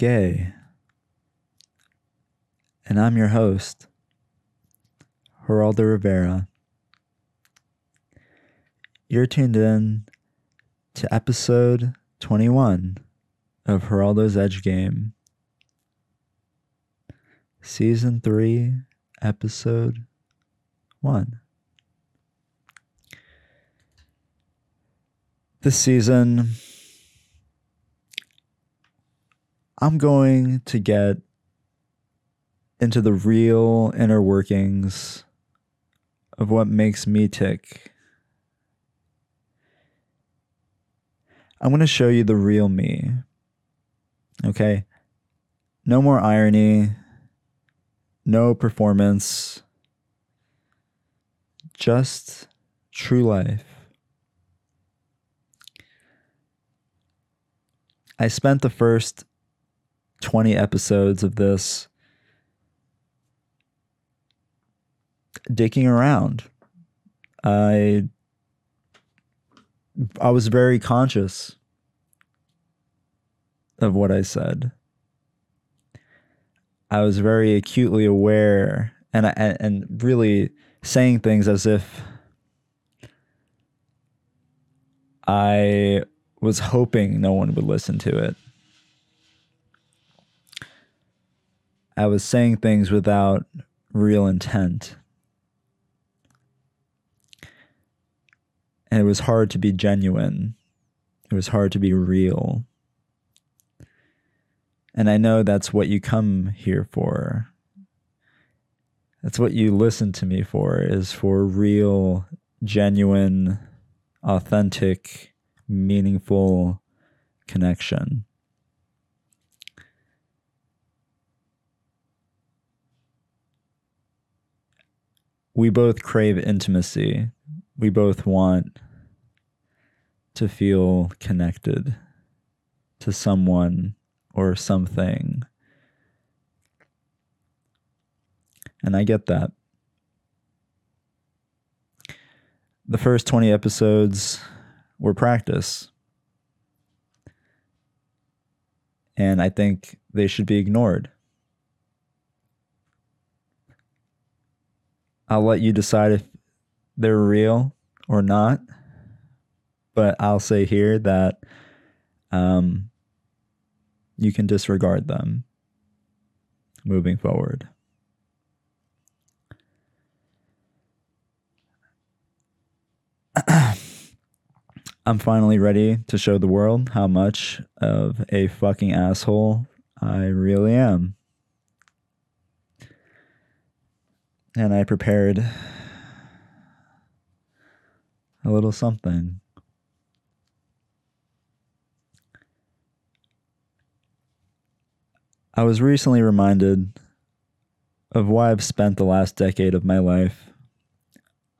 Gay. And I'm your host, Geraldo Rivera. You're tuned in to episode 21 of Geraldo's Edge Game, season 3, episode 1. This season, I'm going to get into the real inner workings of what makes me tick. I'm going to show you the real me. Okay? No more irony, no performance, just true life. I spent the first 20 episodes of this digging around. I I was very conscious of what I said. I was very acutely aware and and, and really saying things as if I was hoping no one would listen to it. I was saying things without real intent. And it was hard to be genuine. It was hard to be real. And I know that's what you come here for. That's what you listen to me for, is for real, genuine, authentic, meaningful connection. We both crave intimacy. We both want to feel connected to someone or something. And I get that. The first 20 episodes were practice. And I think they should be ignored. I'll let you decide if they're real or not. But I'll say here that um, you can disregard them moving forward. I'm finally ready to show the world how much of a fucking asshole I really am. And I prepared a little something. I was recently reminded of why I've spent the last decade of my life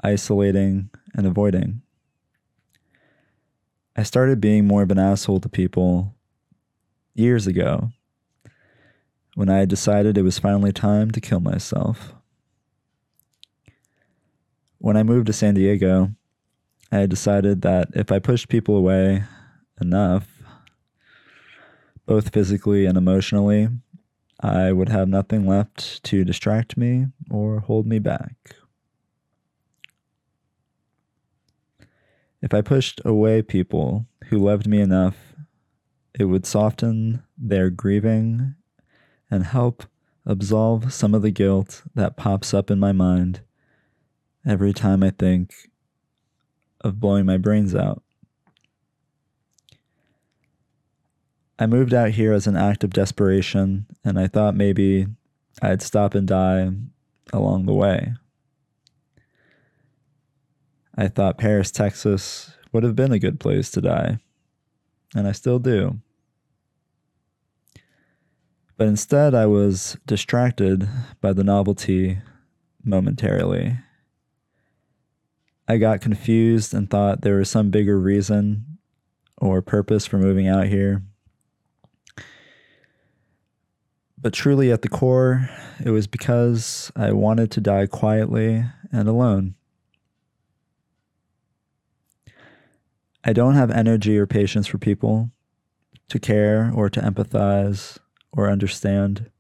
isolating and avoiding. I started being more of an asshole to people years ago when I decided it was finally time to kill myself. When I moved to San Diego, I decided that if I pushed people away enough, both physically and emotionally, I would have nothing left to distract me or hold me back. If I pushed away people who loved me enough, it would soften their grieving and help absolve some of the guilt that pops up in my mind every time I think of blowing my brains out. I moved out here as an act of desperation, and I thought maybe I'd stop and die along the way. I thought Paris, Texas would have been a good place to die, and I still do. But instead, I was distracted by the novelty momentarily I got confused and thought there was some bigger reason or purpose for moving out here. But truly, at the core, it was because I wanted to die quietly and alone. I don't have energy or patience for people, to care or to empathize or understand.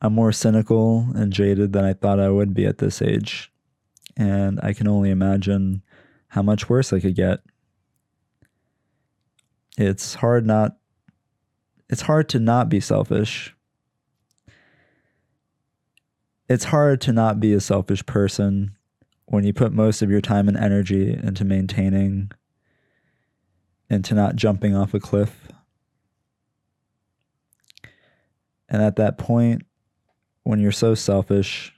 I'm more cynical and jaded than I thought I would be at this age, and I can only imagine how much worse I could get. It's hard not it's hard to not be selfish. It's hard to not be a selfish person when you put most of your time and energy into maintaining into not jumping off a cliff. And at that point, when you're so selfish,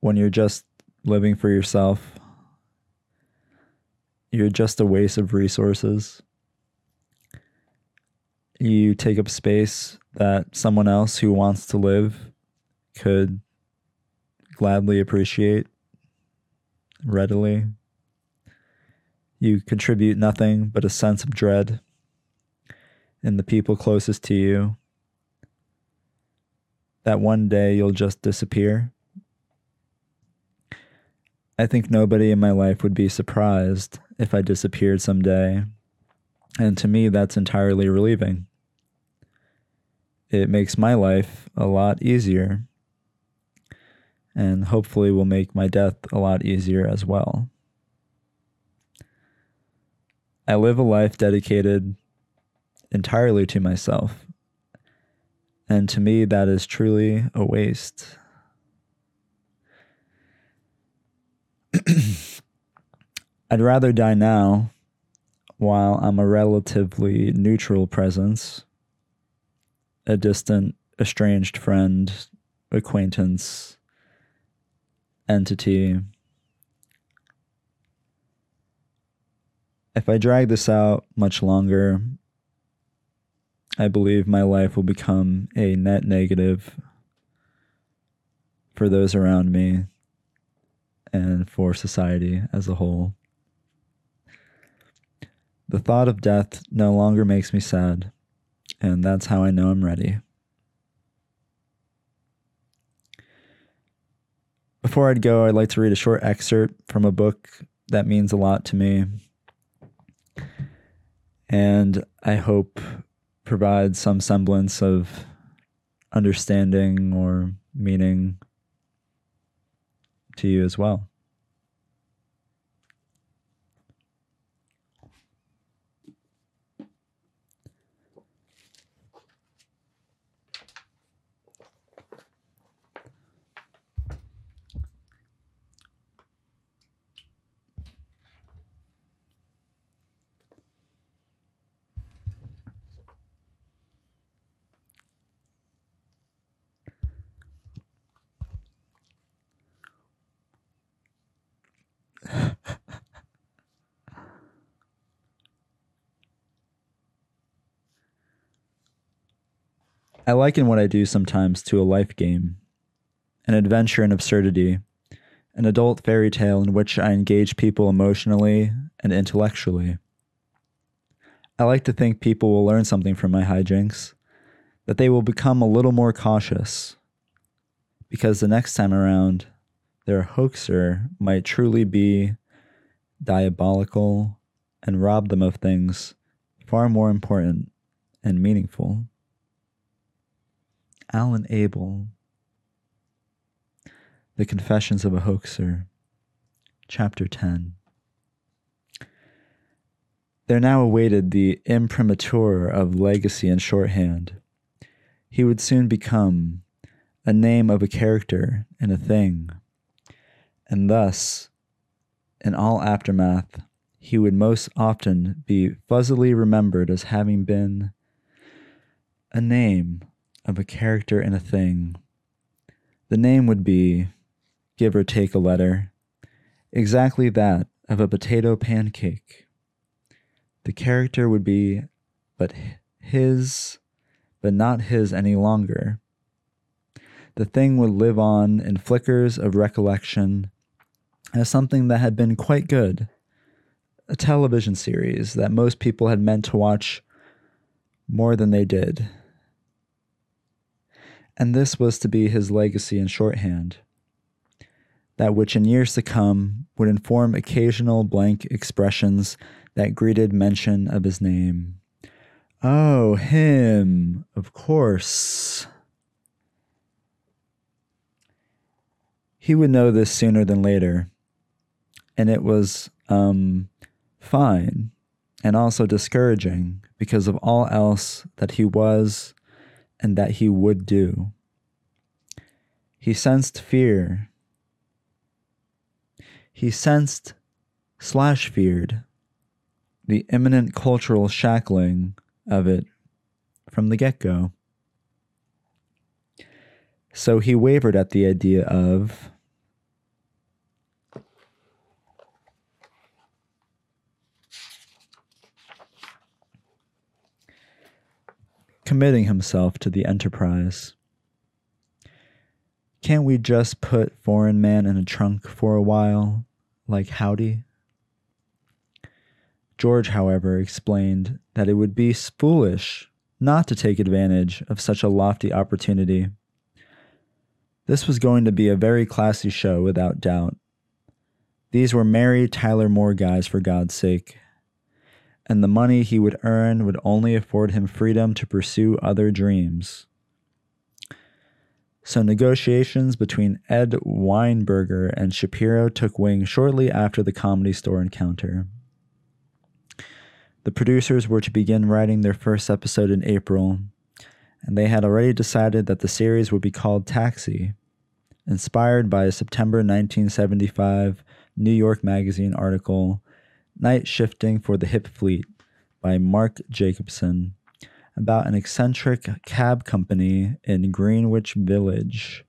when you're just living for yourself, you're just a waste of resources. You take up space that someone else who wants to live could gladly appreciate readily. You contribute nothing but a sense of dread in the people closest to you. That one day you'll just disappear. I think nobody in my life would be surprised if I disappeared someday. And to me, that's entirely relieving. It makes my life a lot easier and hopefully will make my death a lot easier as well. I live a life dedicated entirely to myself. And to me, that is truly a waste. I'd rather die now while I'm a relatively neutral presence, a distant, estranged friend, acquaintance, entity. If I drag this out much longer, I believe my life will become a net negative for those around me and for society as a whole. The thought of death no longer makes me sad, and that's how I know I'm ready. Before I'd go, I'd like to read a short excerpt from a book that means a lot to me. And I hope provides some semblance of understanding or meaning to you as well. I liken what I do sometimes to a life game, an adventure in absurdity, an adult fairy tale in which I engage people emotionally and intellectually. I like to think people will learn something from my hijinks, that they will become a little more cautious, because the next time around, their hoaxer might truly be diabolical and rob them of things far more important and meaningful. Alan Abel, The Confessions of a Hoaxer, Chapter 10. There now awaited the imprimatur of legacy and shorthand. He would soon become a name of a character and a thing, and thus, in all aftermath, he would most often be fuzzily remembered as having been a name of a character and a thing. The name would be, give or take a letter, exactly that of a potato pancake. The character would be but his, but not his any longer. The thing would live on in flickers of recollection as something that had been quite good, a television series that most people had meant to watch more than they did and this was to be his legacy in shorthand. That which in years to come would inform occasional blank expressions that greeted mention of his name. Oh, him. Of course. He would know this sooner than later. And it was um, fine and also discouraging because of all else that he was and that he would do. He sensed fear. He sensed slash feared the imminent cultural shackling of it from the get go. So he wavered at the idea of committing himself to the enterprise. Can't we just put Foreign Man in a trunk for a while, like Howdy? George, however, explained that it would be foolish not to take advantage of such a lofty opportunity. This was going to be a very classy show, without doubt. These were Mary Tyler Moore guys, for God's sake and the money he would earn would only afford him freedom to pursue other dreams. So negotiations between Ed Weinberger and Shapiro took wing shortly after the comedy store encounter. The producers were to begin writing their first episode in April, and they had already decided that the series would be called Taxi, inspired by a September 1975 New York Magazine article Night Shifting for the Hip Fleet by Mark Jacobson about an eccentric cab company in Greenwich Village.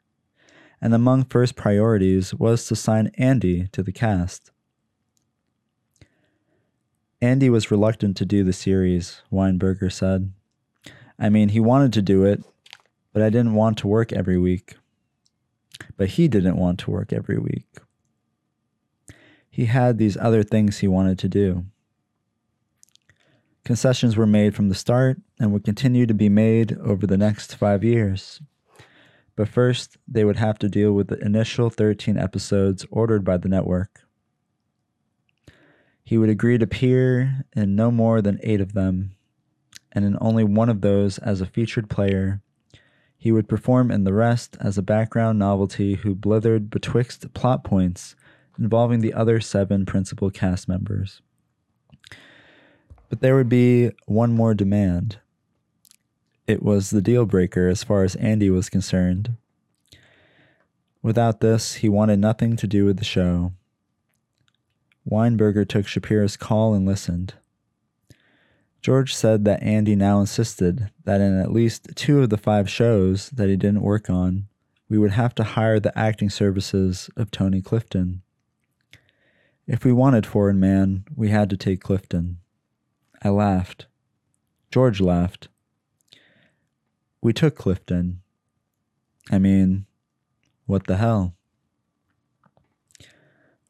And among first priorities was to sign Andy to the cast. Andy was reluctant to do the series, Weinberger said. I mean, he wanted to do it, but I didn't want to work every week. But he didn't want to work every week he had these other things he wanted to do. Concessions were made from the start and would continue to be made over the next five years. But first, they would have to deal with the initial 13 episodes ordered by the network. He would agree to appear in no more than eight of them, and in only one of those as a featured player. He would perform in the rest as a background novelty who blithered betwixt plot points involving the other seven principal cast members. But there would be one more demand. It was the deal breaker as far as Andy was concerned. Without this, he wanted nothing to do with the show. Weinberger took Shapiro's call and listened. George said that Andy now insisted that in at least two of the five shows that he didn't work on, we would have to hire the acting services of Tony Clifton. If we wanted Foreign Man, we had to take Clifton. I laughed. George laughed. We took Clifton. I mean, what the hell?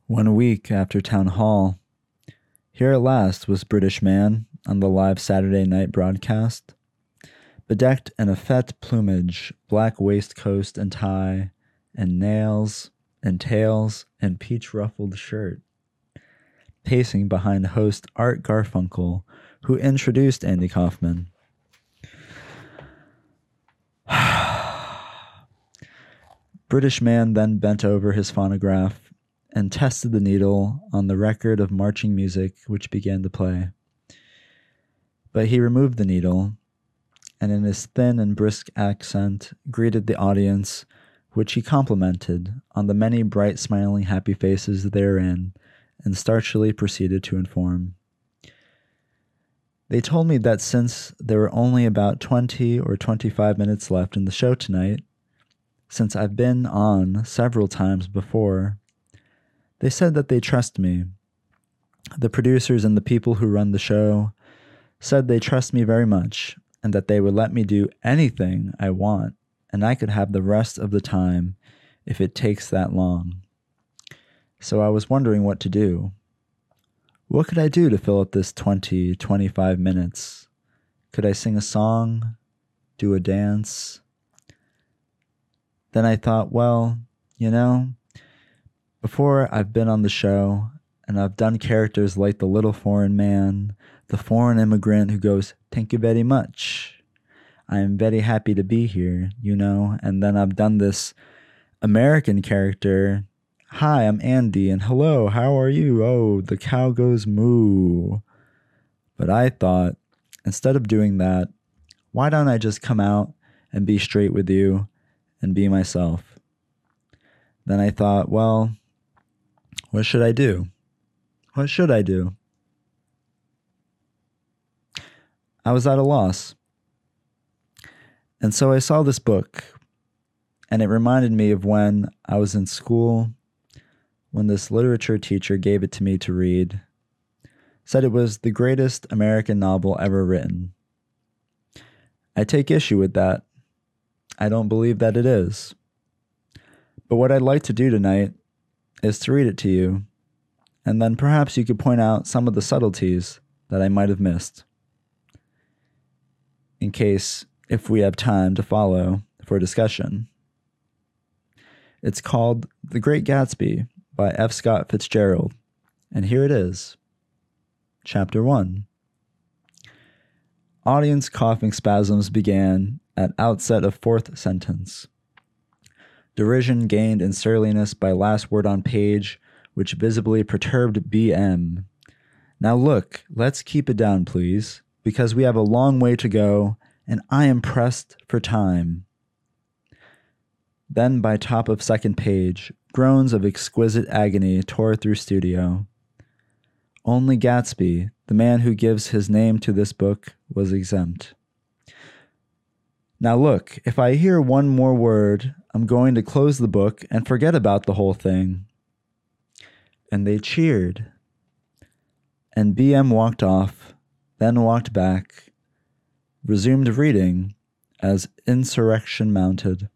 One week after Town Hall, here at last was British Man on the live Saturday night broadcast. Bedecked in a effete plumage, black waistcoat and tie, and nails, and tails, and peach ruffled shirt pacing behind host Art Garfunkel, who introduced Andy Kaufman. British man then bent over his phonograph and tested the needle on the record of marching music which began to play. But he removed the needle and in his thin and brisk accent greeted the audience, which he complimented on the many bright, smiling, happy faces therein and starchily proceeded to inform. They told me that since there were only about 20 or 25 minutes left in the show tonight, since I've been on several times before, they said that they trust me. The producers and the people who run the show said they trust me very much and that they would let me do anything I want and I could have the rest of the time if it takes that long so I was wondering what to do. What could I do to fill up this 20, 25 minutes? Could I sing a song? Do a dance? Then I thought, well, you know, before I've been on the show and I've done characters like the little foreign man, the foreign immigrant who goes, Thank you very much. I'm very happy to be here, you know? And then I've done this American character. Hi, I'm Andy, and hello, how are you? Oh, the cow goes moo. But I thought, instead of doing that, why don't I just come out and be straight with you and be myself? Then I thought, well, what should I do? What should I do? I was at a loss. And so I saw this book, and it reminded me of when I was in school, when this literature teacher gave it to me to read. Said it was the greatest American novel ever written. I take issue with that. I don't believe that it is. But what I'd like to do tonight is to read it to you, and then perhaps you could point out some of the subtleties that I might have missed. In case if we have time to follow for discussion. It's called The Great Gatsby by F. Scott Fitzgerald, and here it is. Chapter 1 Audience coughing spasms began at outset of fourth sentence. Derision gained in surliness by last word on page, which visibly perturbed BM. Now look, let's keep it down, please, because we have a long way to go and I am pressed for time. Then, by top of second page, groans of exquisite agony tore through studio. Only Gatsby, the man who gives his name to this book, was exempt. Now, look, if I hear one more word, I'm going to close the book and forget about the whole thing. And they cheered. And BM walked off, then walked back, resumed reading as insurrection mounted.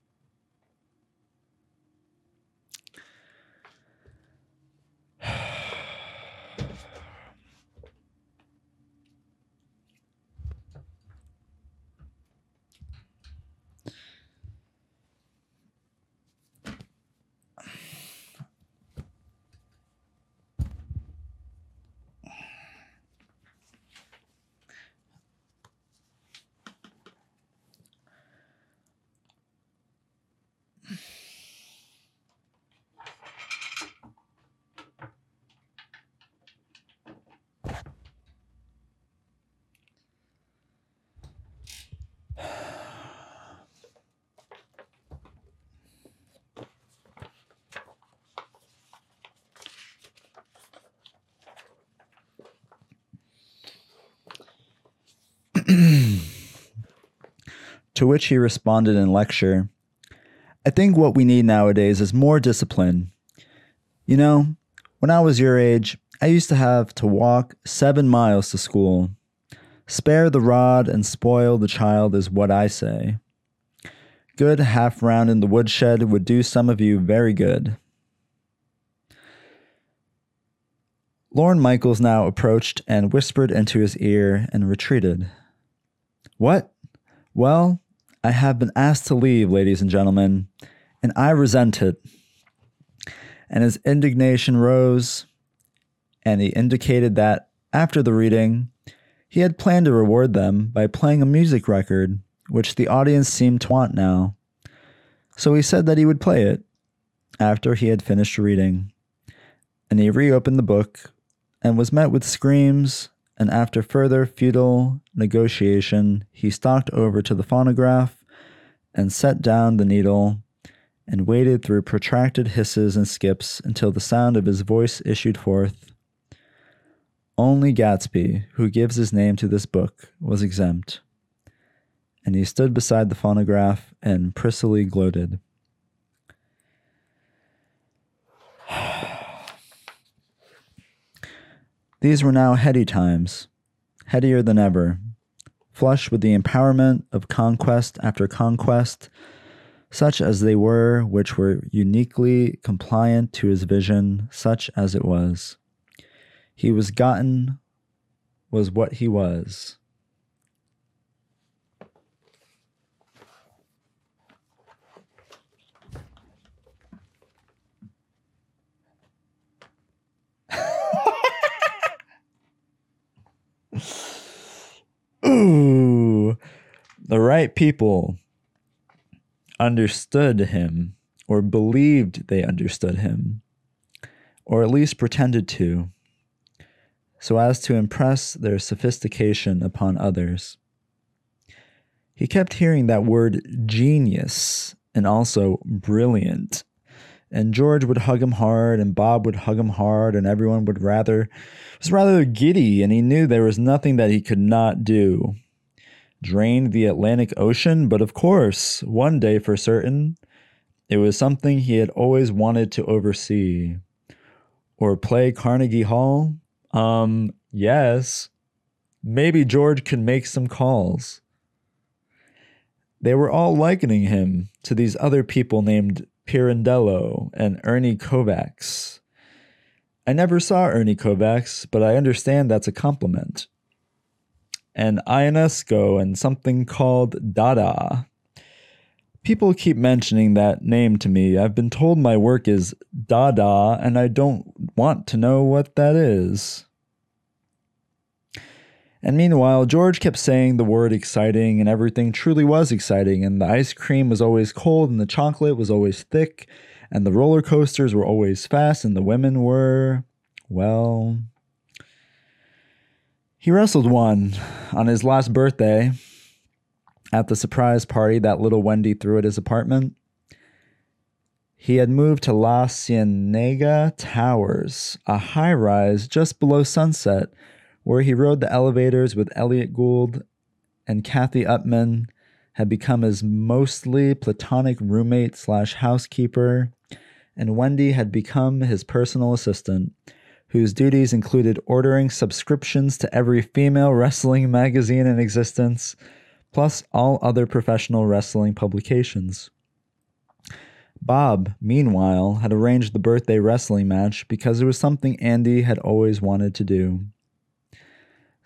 To which he responded in lecture I think what we need nowadays is more discipline. You know, when I was your age, I used to have to walk seven miles to school. Spare the rod and spoil the child is what I say. Good half round in the woodshed would do some of you very good. Lorne Michaels now approached and whispered into his ear and retreated. What? Well, I have been asked to leave, ladies and gentlemen, and I resent it. And his indignation rose, and he indicated that after the reading, he had planned to reward them by playing a music record, which the audience seemed to want now. So he said that he would play it after he had finished reading. And he reopened the book and was met with screams and after further futile negotiation, he stalked over to the phonograph and set down the needle and waited through protracted hisses and skips until the sound of his voice issued forth. Only Gatsby, who gives his name to this book, was exempt, and he stood beside the phonograph and prissily gloated. These were now heady times, headier than ever, flush with the empowerment of conquest after conquest, such as they were, which were uniquely compliant to his vision, such as it was. He was gotten, was what he was. Ooh. The right people understood him or believed they understood him, or at least pretended to, so as to impress their sophistication upon others. He kept hearing that word genius and also brilliant and George would hug him hard, and Bob would hug him hard, and everyone would rather was rather giddy, and he knew there was nothing that he could not do. Drain the Atlantic Ocean, but of course, one day for certain, it was something he had always wanted to oversee. Or play Carnegie Hall? Um, yes. Maybe George could make some calls. They were all likening him to these other people named Pirandello and Ernie Kovacs. I never saw Ernie Kovacs, but I understand that's a compliment. And Ionesco and something called Dada. People keep mentioning that name to me. I've been told my work is Dada, and I don't want to know what that is. And meanwhile, George kept saying the word exciting, and everything truly was exciting. And the ice cream was always cold, and the chocolate was always thick, and the roller coasters were always fast, and the women were, well. He wrestled one on his last birthday at the surprise party that little Wendy threw at his apartment. He had moved to La Cienega Towers, a high rise just below sunset, where he rode the elevators with Elliott Gould and Kathy Upman, had become his mostly platonic roommate slash housekeeper, and Wendy had become his personal assistant, whose duties included ordering subscriptions to every female wrestling magazine in existence plus all other professional wrestling publications. Bob, meanwhile, had arranged the birthday wrestling match because it was something Andy had always wanted to do.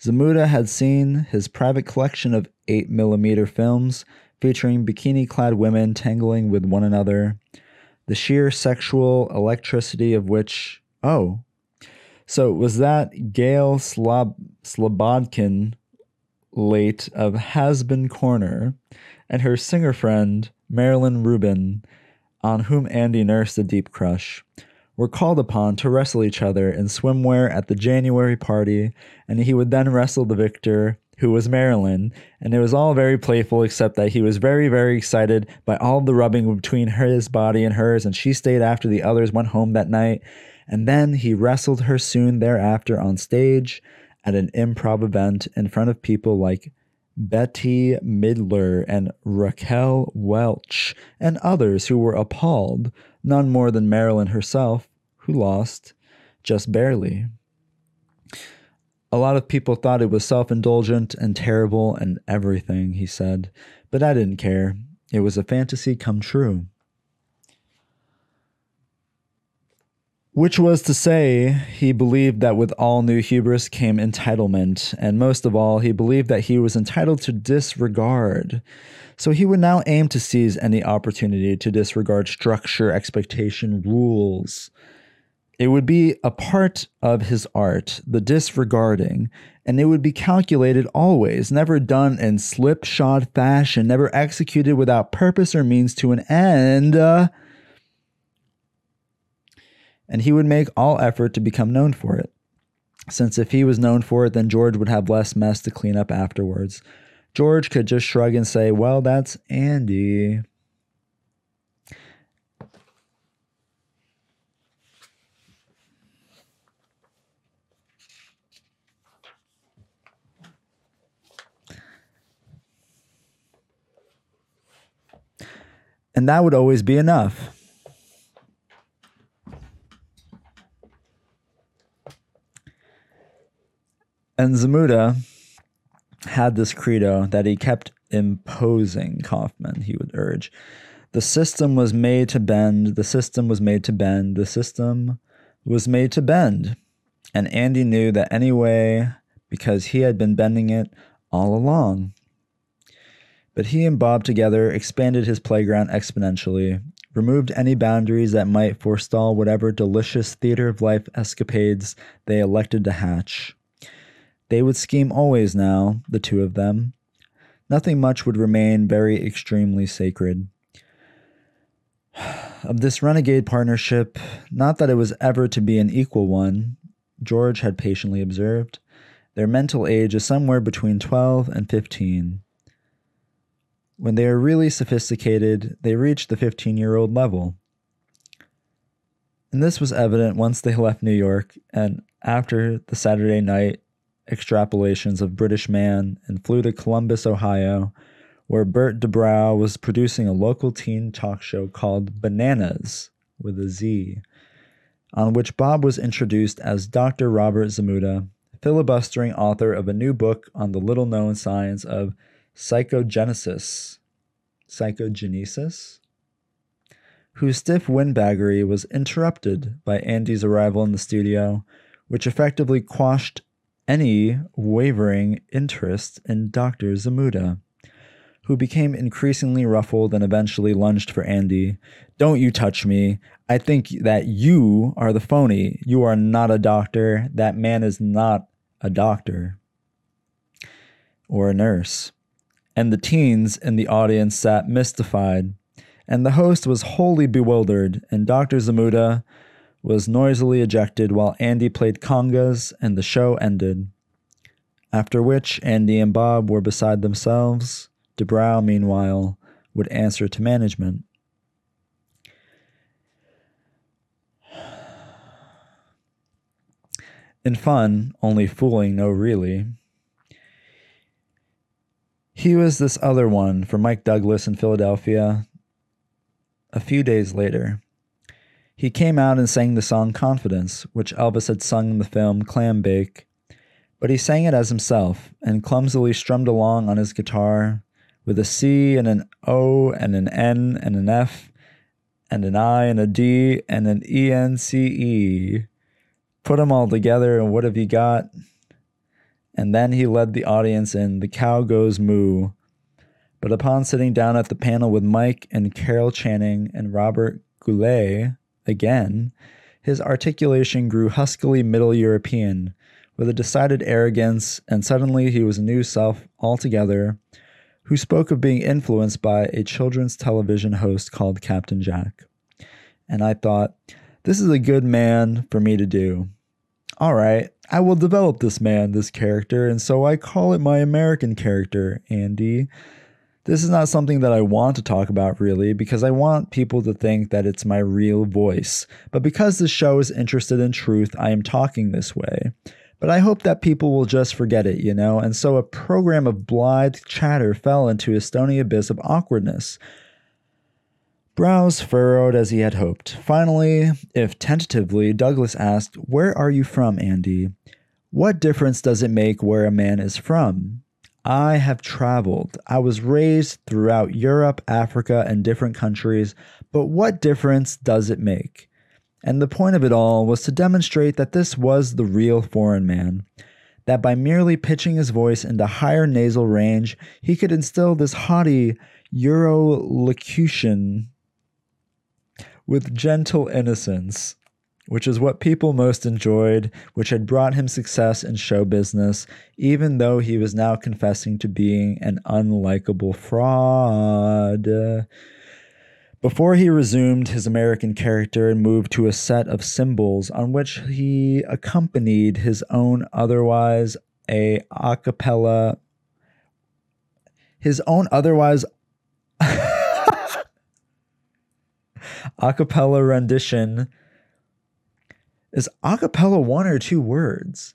Zmuda had seen his private collection of 8mm films featuring bikini clad women tangling with one another, the sheer sexual electricity of which, oh, so was that Gail Slob- Slobodkin late of Has-Been Corner and her singer friend, Marilyn Rubin, on whom Andy nursed a deep crush, were called upon to wrestle each other in swimwear at the January party, and he would then wrestle the victor, who was Marilyn, and it was all very playful, except that he was very, very excited by all the rubbing between his body and hers, and she stayed after the others went home that night, and then he wrestled her soon thereafter on stage, at an improv event in front of people like Betty Midler and Raquel Welch and others who were appalled, none more than Marilyn herself, who lost just barely. A lot of people thought it was self indulgent and terrible and everything, he said, but I didn't care. It was a fantasy come true. Which was to say, he believed that with all new hubris came entitlement, and most of all, he believed that he was entitled to disregard. So he would now aim to seize any opportunity to disregard structure, expectation, rules. It would be a part of his art, the disregarding, and it would be calculated always, never done in slipshod fashion, never executed without purpose or means to an end. Uh, and he would make all effort to become known for it. Since if he was known for it, then George would have less mess to clean up afterwards. George could just shrug and say, Well, that's Andy. And that would always be enough. And Zmuda had this credo that he kept imposing Kaufman, he would urge. The system was made to bend, the system was made to bend, the system was made to bend. And Andy knew that anyway, because he had been bending it all along. But he and Bob together expanded his playground exponentially, removed any boundaries that might forestall whatever delicious theater of life escapades they elected to hatch. They would scheme always now, the two of them. nothing much would remain very extremely sacred. Of this renegade partnership, not that it was ever to be an equal one, George had patiently observed, their mental age is somewhere between 12 and 15. When they are really sophisticated, they reach the 15 year old level. And this was evident once they left New York and after the Saturday night extrapolations of British Man and flew to Columbus, Ohio, where Bert DeBrow was producing a local teen talk show called Bananas with a Z, on which Bob was introduced as Dr. Robert Zmuda, filibustering author of a new book on the little known science of psychogenesis. Psychogenesis? Whose stiff windbaggery was interrupted by Andy's arrival in the studio, which effectively quashed any wavering interest in Dr. Zmuda, who became increasingly ruffled and eventually lunged for Andy. Don't you touch me. I think that you are the phony. You are not a doctor. That man is not a doctor or a nurse. And the teens in the audience sat mystified, and the host was wholly bewildered, and Dr. Zmuda was noisily ejected while Andy played congas and the show ended. After which, Andy and Bob were beside themselves. DeBrow, meanwhile, would answer to management. In fun, only fooling no really. He was this other one for Mike Douglas in Philadelphia a few days later. He came out and sang the song Confidence, which Elvis had sung in the film Clambake, but he sang it as himself and clumsily strummed along on his guitar with a C and an O and an N and an F and an I and a D and an E N C E. Put them all together, and what have you got? And then he led the audience in The Cow Goes Moo. But upon sitting down at the panel with Mike and Carol Channing and Robert Goulet again, his articulation grew huskily Middle European, with a decided arrogance, and suddenly he was a new self altogether, who spoke of being influenced by a children's television host called Captain Jack. And I thought, this is a good man for me to do. All right, I will develop this man, this character, and so I call it my American character, Andy. This is not something that I want to talk about really because I want people to think that it's my real voice. But because this show is interested in truth, I am talking this way. But I hope that people will just forget it, you know? And so a program of blithe chatter fell into a stony abyss of awkwardness brows furrowed as he had hoped. Finally, if tentatively, Douglas asked, Where are you from, Andy? What difference does it make where a man is from? I have traveled. I was raised throughout Europe, Africa, and different countries, but what difference does it make? And the point of it all was to demonstrate that this was the real foreign man. That by merely pitching his voice into higher nasal range, he could instill this haughty Eurolocution with gentle innocence, which is what people most enjoyed, which had brought him success in show business, even though he was now confessing to being an unlikable fraud. Before he resumed his American character and moved to a set of cymbals on which he accompanied his own otherwise a cappella his own otherwise a cappella rendition. Is a cappella one or two words?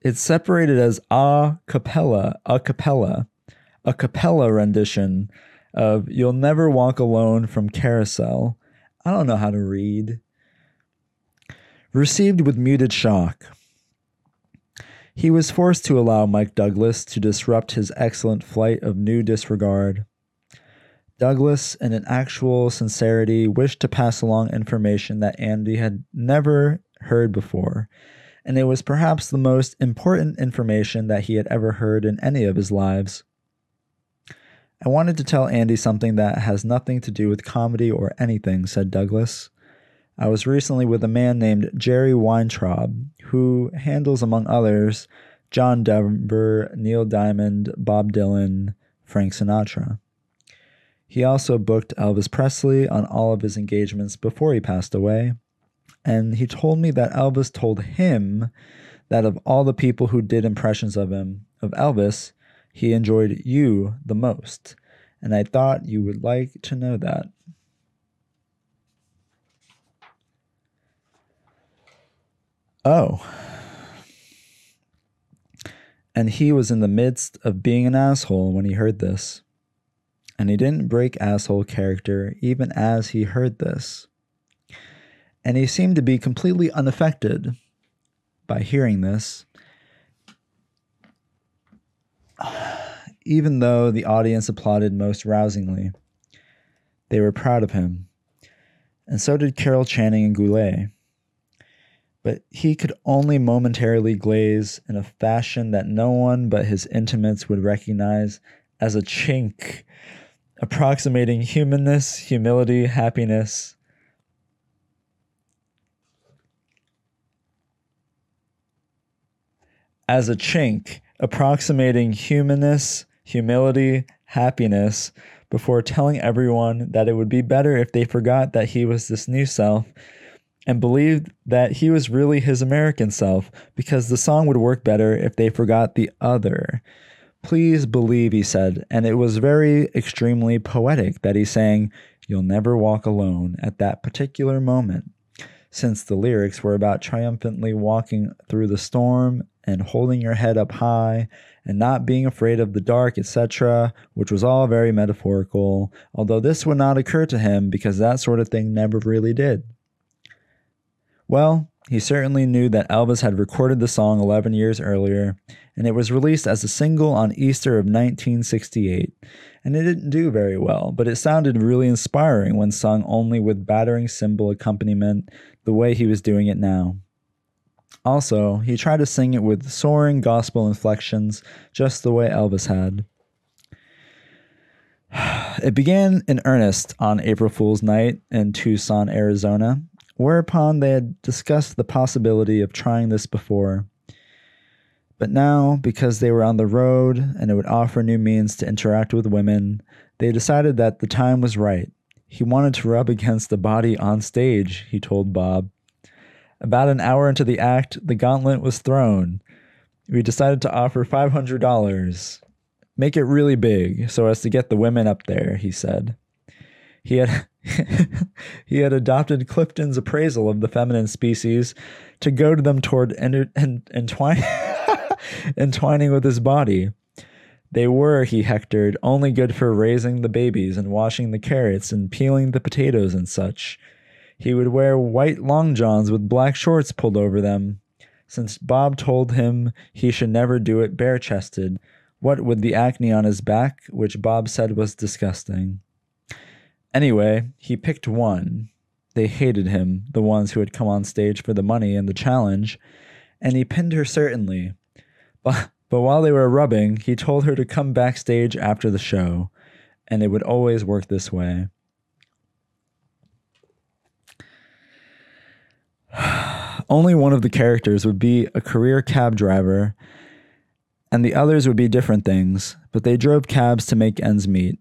It's separated as a cappella a cappella a cappella rendition of you'll never walk alone from carousel. I don't know how to read. Received with muted shock. He was forced to allow mike douglas to disrupt his excellent flight of new disregard Douglas, in an actual sincerity, wished to pass along information that Andy had never heard before, and it was perhaps the most important information that he had ever heard in any of his lives. I wanted to tell Andy something that has nothing to do with comedy or anything, said Douglas. I was recently with a man named Jerry Weintraub, who handles, among others, John Denver, Neil Diamond, Bob Dylan, Frank Sinatra. He also booked Elvis Presley on all of his engagements before he passed away. And he told me that Elvis told him that of all the people who did impressions of him, of Elvis, he enjoyed you the most. And I thought you would like to know that. Oh. And he was in the midst of being an asshole when he heard this and he didn't break asshole character even as he heard this. And he seemed to be completely unaffected by hearing this, even though the audience applauded most rousingly. They were proud of him, and so did Carol Channing and Goulet. But he could only momentarily glaze in a fashion that no one but his intimates would recognize as a chink approximating humanness, humility, happiness. As a chink, approximating humanness, humility, happiness, before telling everyone that it would be better if they forgot that he was this new self and believed that he was really his American self because the song would work better if they forgot the other. Please believe, he said, and it was very extremely poetic that he sang, You'll never walk alone at that particular moment, since the lyrics were about triumphantly walking through the storm and holding your head up high and not being afraid of the dark, etc., which was all very metaphorical, although this would not occur to him because that sort of thing never really did. Well, he certainly knew that Elvis had recorded the song 11 years earlier, and it was released as a single on Easter of 1968. And it didn't do very well, but it sounded really inspiring when sung only with battering cymbal accompaniment the way he was doing it now. Also, he tried to sing it with soaring gospel inflections, just the way Elvis had. It began in earnest on April Fool's Night in Tucson, Arizona, whereupon they had discussed the possibility of trying this before. But now, because they were on the road and it would offer new means to interact with women, they decided that the time was right. He wanted to rub against the body on stage, he told Bob. About an hour into the act, the gauntlet was thrown. We decided to offer $500. Make it really big so as to get the women up there, he said. He had he had adopted Clifton's appraisal of the feminine species to goad them toward entwining, entwining with his body. They were, he hectored, only good for raising the babies and washing the carrots and peeling the potatoes and such. He would wear white long johns with black shorts pulled over them, since Bob told him he should never do it bare chested, what with the acne on his back, which Bob said was disgusting. Anyway, he picked one. They hated him, the ones who had come on stage for the money and the challenge, and he pinned her certainly. But, but while they were rubbing, he told her to come backstage after the show, and it would always work this way. Only one of the characters would be a career cab driver, and the others would be different things, but they drove cabs to make ends meet.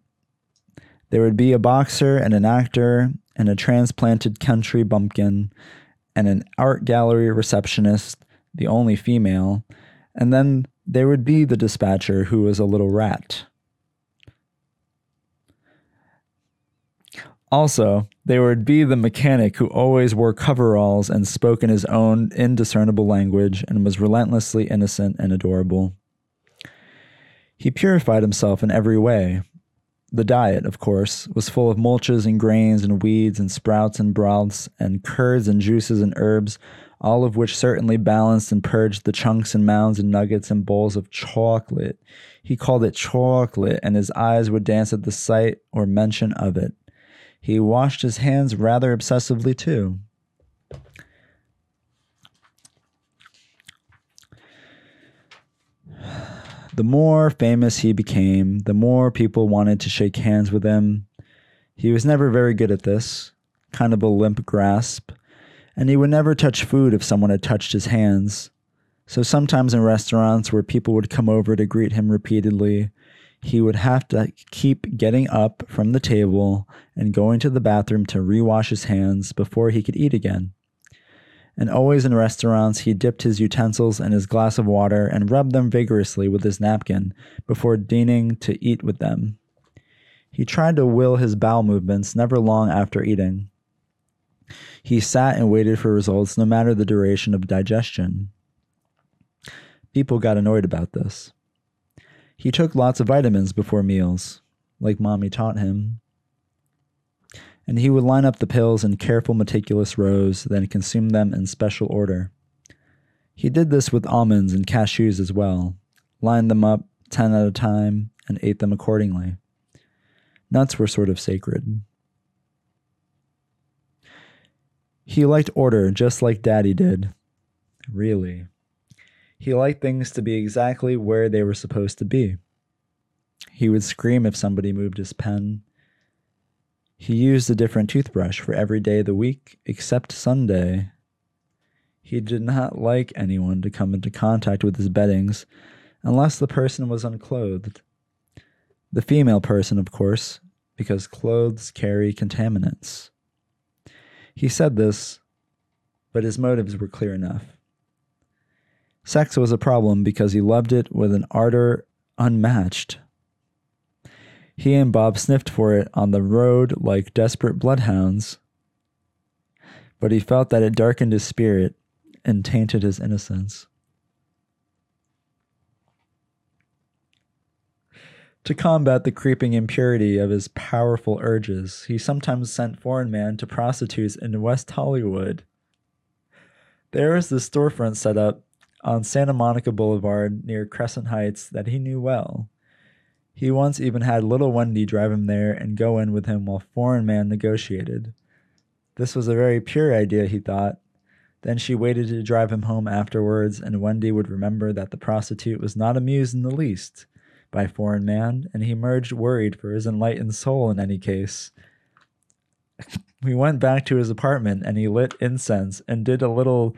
There would be a boxer and an actor and a transplanted country bumpkin and an art gallery receptionist, the only female, and then there would be the dispatcher who was a little rat. Also, there would be the mechanic who always wore coveralls and spoke in his own indiscernible language and was relentlessly innocent and adorable. He purified himself in every way, the diet, of course, was full of mulches and grains and weeds and sprouts and broths and curds and juices and herbs, all of which certainly balanced and purged the chunks and mounds and nuggets and bowls of chocolate. He called it chocolate, and his eyes would dance at the sight or mention of it. He washed his hands rather obsessively, too. The more famous he became, the more people wanted to shake hands with him. He was never very good at this, kind of a limp grasp, and he would never touch food if someone had touched his hands. So sometimes in restaurants where people would come over to greet him repeatedly, he would have to keep getting up from the table and going to the bathroom to rewash his hands before he could eat again. And always in restaurants, he dipped his utensils in his glass of water and rubbed them vigorously with his napkin before deigning to eat with them. He tried to will his bowel movements never long after eating. He sat and waited for results no matter the duration of digestion. People got annoyed about this. He took lots of vitamins before meals, like mommy taught him. And he would line up the pills in careful, meticulous rows, then consume them in special order. He did this with almonds and cashews as well, lined them up ten at a time, and ate them accordingly. Nuts were sort of sacred. He liked order just like Daddy did. Really. He liked things to be exactly where they were supposed to be. He would scream if somebody moved his pen. He used a different toothbrush for every day of the week except Sunday. He did not like anyone to come into contact with his beddings unless the person was unclothed. The female person, of course, because clothes carry contaminants. He said this, but his motives were clear enough. Sex was a problem because he loved it with an ardor unmatched. He and Bob sniffed for it on the road like desperate bloodhounds, but he felt that it darkened his spirit and tainted his innocence. To combat the creeping impurity of his powerful urges, he sometimes sent foreign men to prostitutes in West Hollywood. There was this storefront set up on Santa Monica Boulevard near Crescent Heights that he knew well. He once even had little Wendy drive him there and go in with him while Foreign Man negotiated. This was a very pure idea, he thought. Then she waited to drive him home afterwards, and Wendy would remember that the prostitute was not amused in the least by Foreign Man, and he emerged worried for his enlightened soul in any case. we went back to his apartment, and he lit incense and did a little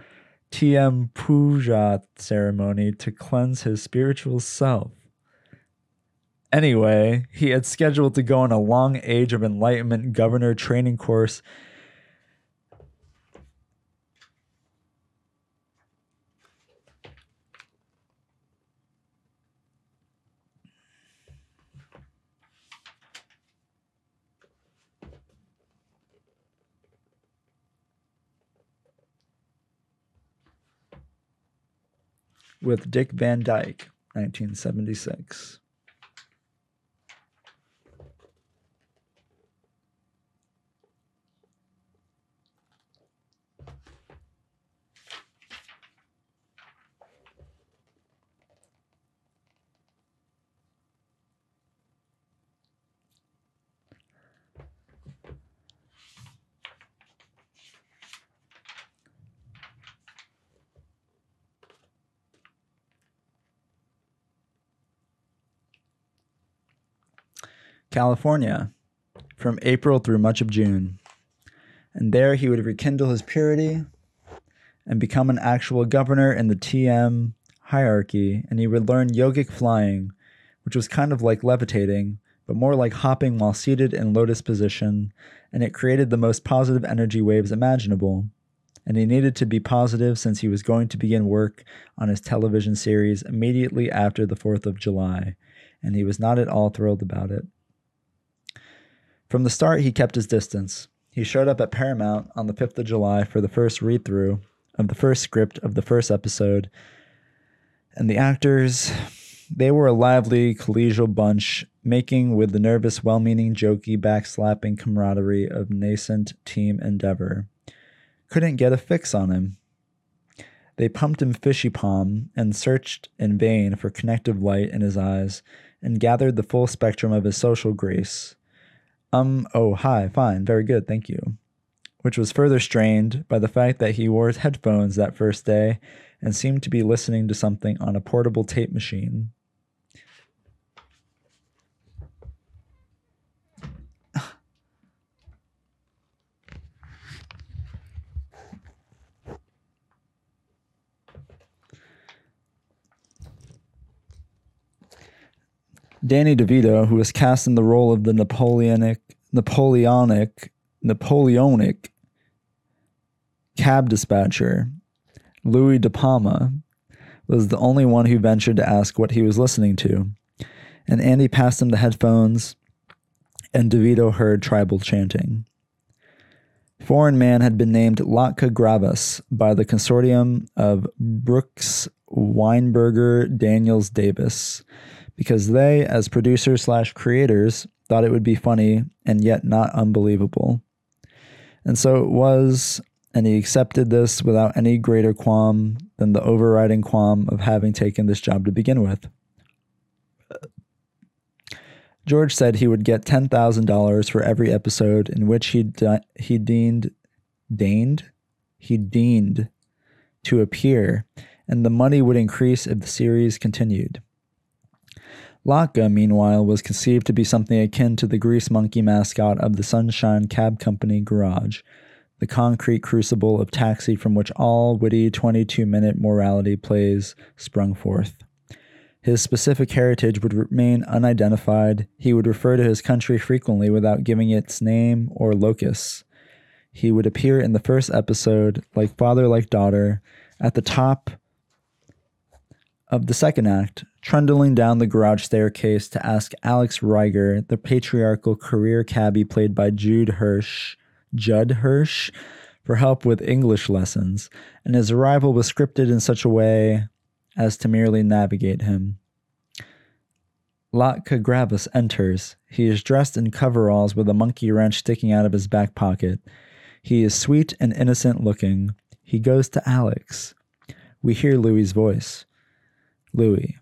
TM Puja ceremony to cleanse his spiritual self. Anyway, he had scheduled to go on a long Age of Enlightenment governor training course with Dick Van Dyke, 1976. California, from April through much of June. And there he would rekindle his purity and become an actual governor in the TM hierarchy, and he would learn yogic flying, which was kind of like levitating, but more like hopping while seated in lotus position, and it created the most positive energy waves imaginable. And he needed to be positive since he was going to begin work on his television series immediately after the 4th of July, and he was not at all thrilled about it. From the start, he kept his distance. He showed up at Paramount on the 5th of July for the first read through of the first script of the first episode. And the actors, they were a lively, collegial bunch, making with the nervous, well meaning, jokey, backslapping camaraderie of nascent team endeavor. Couldn't get a fix on him. They pumped him fishy palm and searched in vain for connective light in his eyes and gathered the full spectrum of his social grace um, oh, hi, fine, very good, thank you. Which was further strained by the fact that he wore headphones that first day and seemed to be listening to something on a portable tape machine. Danny DeVito, who was cast in the role of the Napoleonic Napoleonic Napoleonic cab dispatcher, Louis De Palma, was the only one who ventured to ask what he was listening to. And Andy passed him the headphones, and DeVito heard tribal chanting. Foreign Man had been named Latka Gravas by the consortium of Brooks, Weinberger, Daniels, Davis, because they, as producers slash creators, thought it would be funny and yet not unbelievable. And so it was, and he accepted this without any greater qualm than the overriding qualm of having taken this job to begin with. George said he would get $10,000 for every episode in which he, de- he deemed, deigned, he deemed to appear, and the money would increase if the series continued. Latka, meanwhile, was conceived to be something akin to the grease monkey mascot of the Sunshine Cab Company garage, the concrete crucible of taxi from which all witty 22 minute morality plays sprung forth. His specific heritage would remain unidentified. He would refer to his country frequently without giving its name or locus. He would appear in the first episode, like father, like daughter, at the top of the second act, trundling down the garage staircase to ask Alex Reiger, the patriarchal career cabbie played by Jude Hirsch, Judd Hirsch, for help with English lessons, and his arrival was scripted in such a way as to merely navigate him. Latka Gravas enters. He is dressed in coveralls with a monkey wrench sticking out of his back pocket. He is sweet and innocent looking. He goes to Alex. We hear Louis's voice. Louis.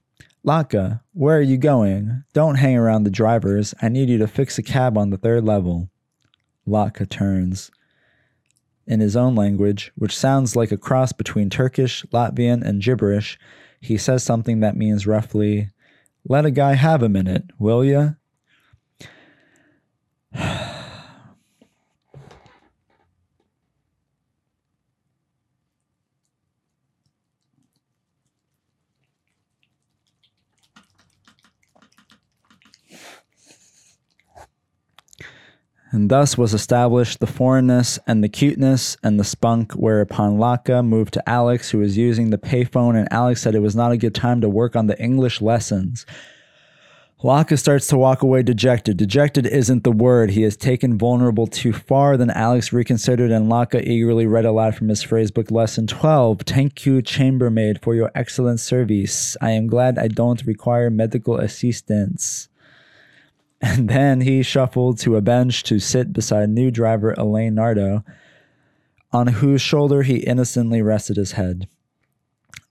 Latka, where are you going? Don't hang around the drivers. I need you to fix a cab on the third level. Latka turns in his own language, which sounds like a cross between Turkish, Latvian, and gibberish, he says something that means roughly, Let a guy have a minute, will ya? And thus was established the foreignness and the cuteness and the spunk, whereupon Latka moved to Alex, who was using the payphone, and Alex said it was not a good time to work on the English lessons. Latka starts to walk away dejected. Dejected isn't the word. He has taken vulnerable too far. Then Alex reconsidered, and Latka eagerly read aloud from his phrasebook lesson 12. Thank you, chambermaid, for your excellent service. I am glad I don't require medical assistance. And then he shuffled to a bench to sit beside new driver Elaine Nardo, on whose shoulder he innocently rested his head.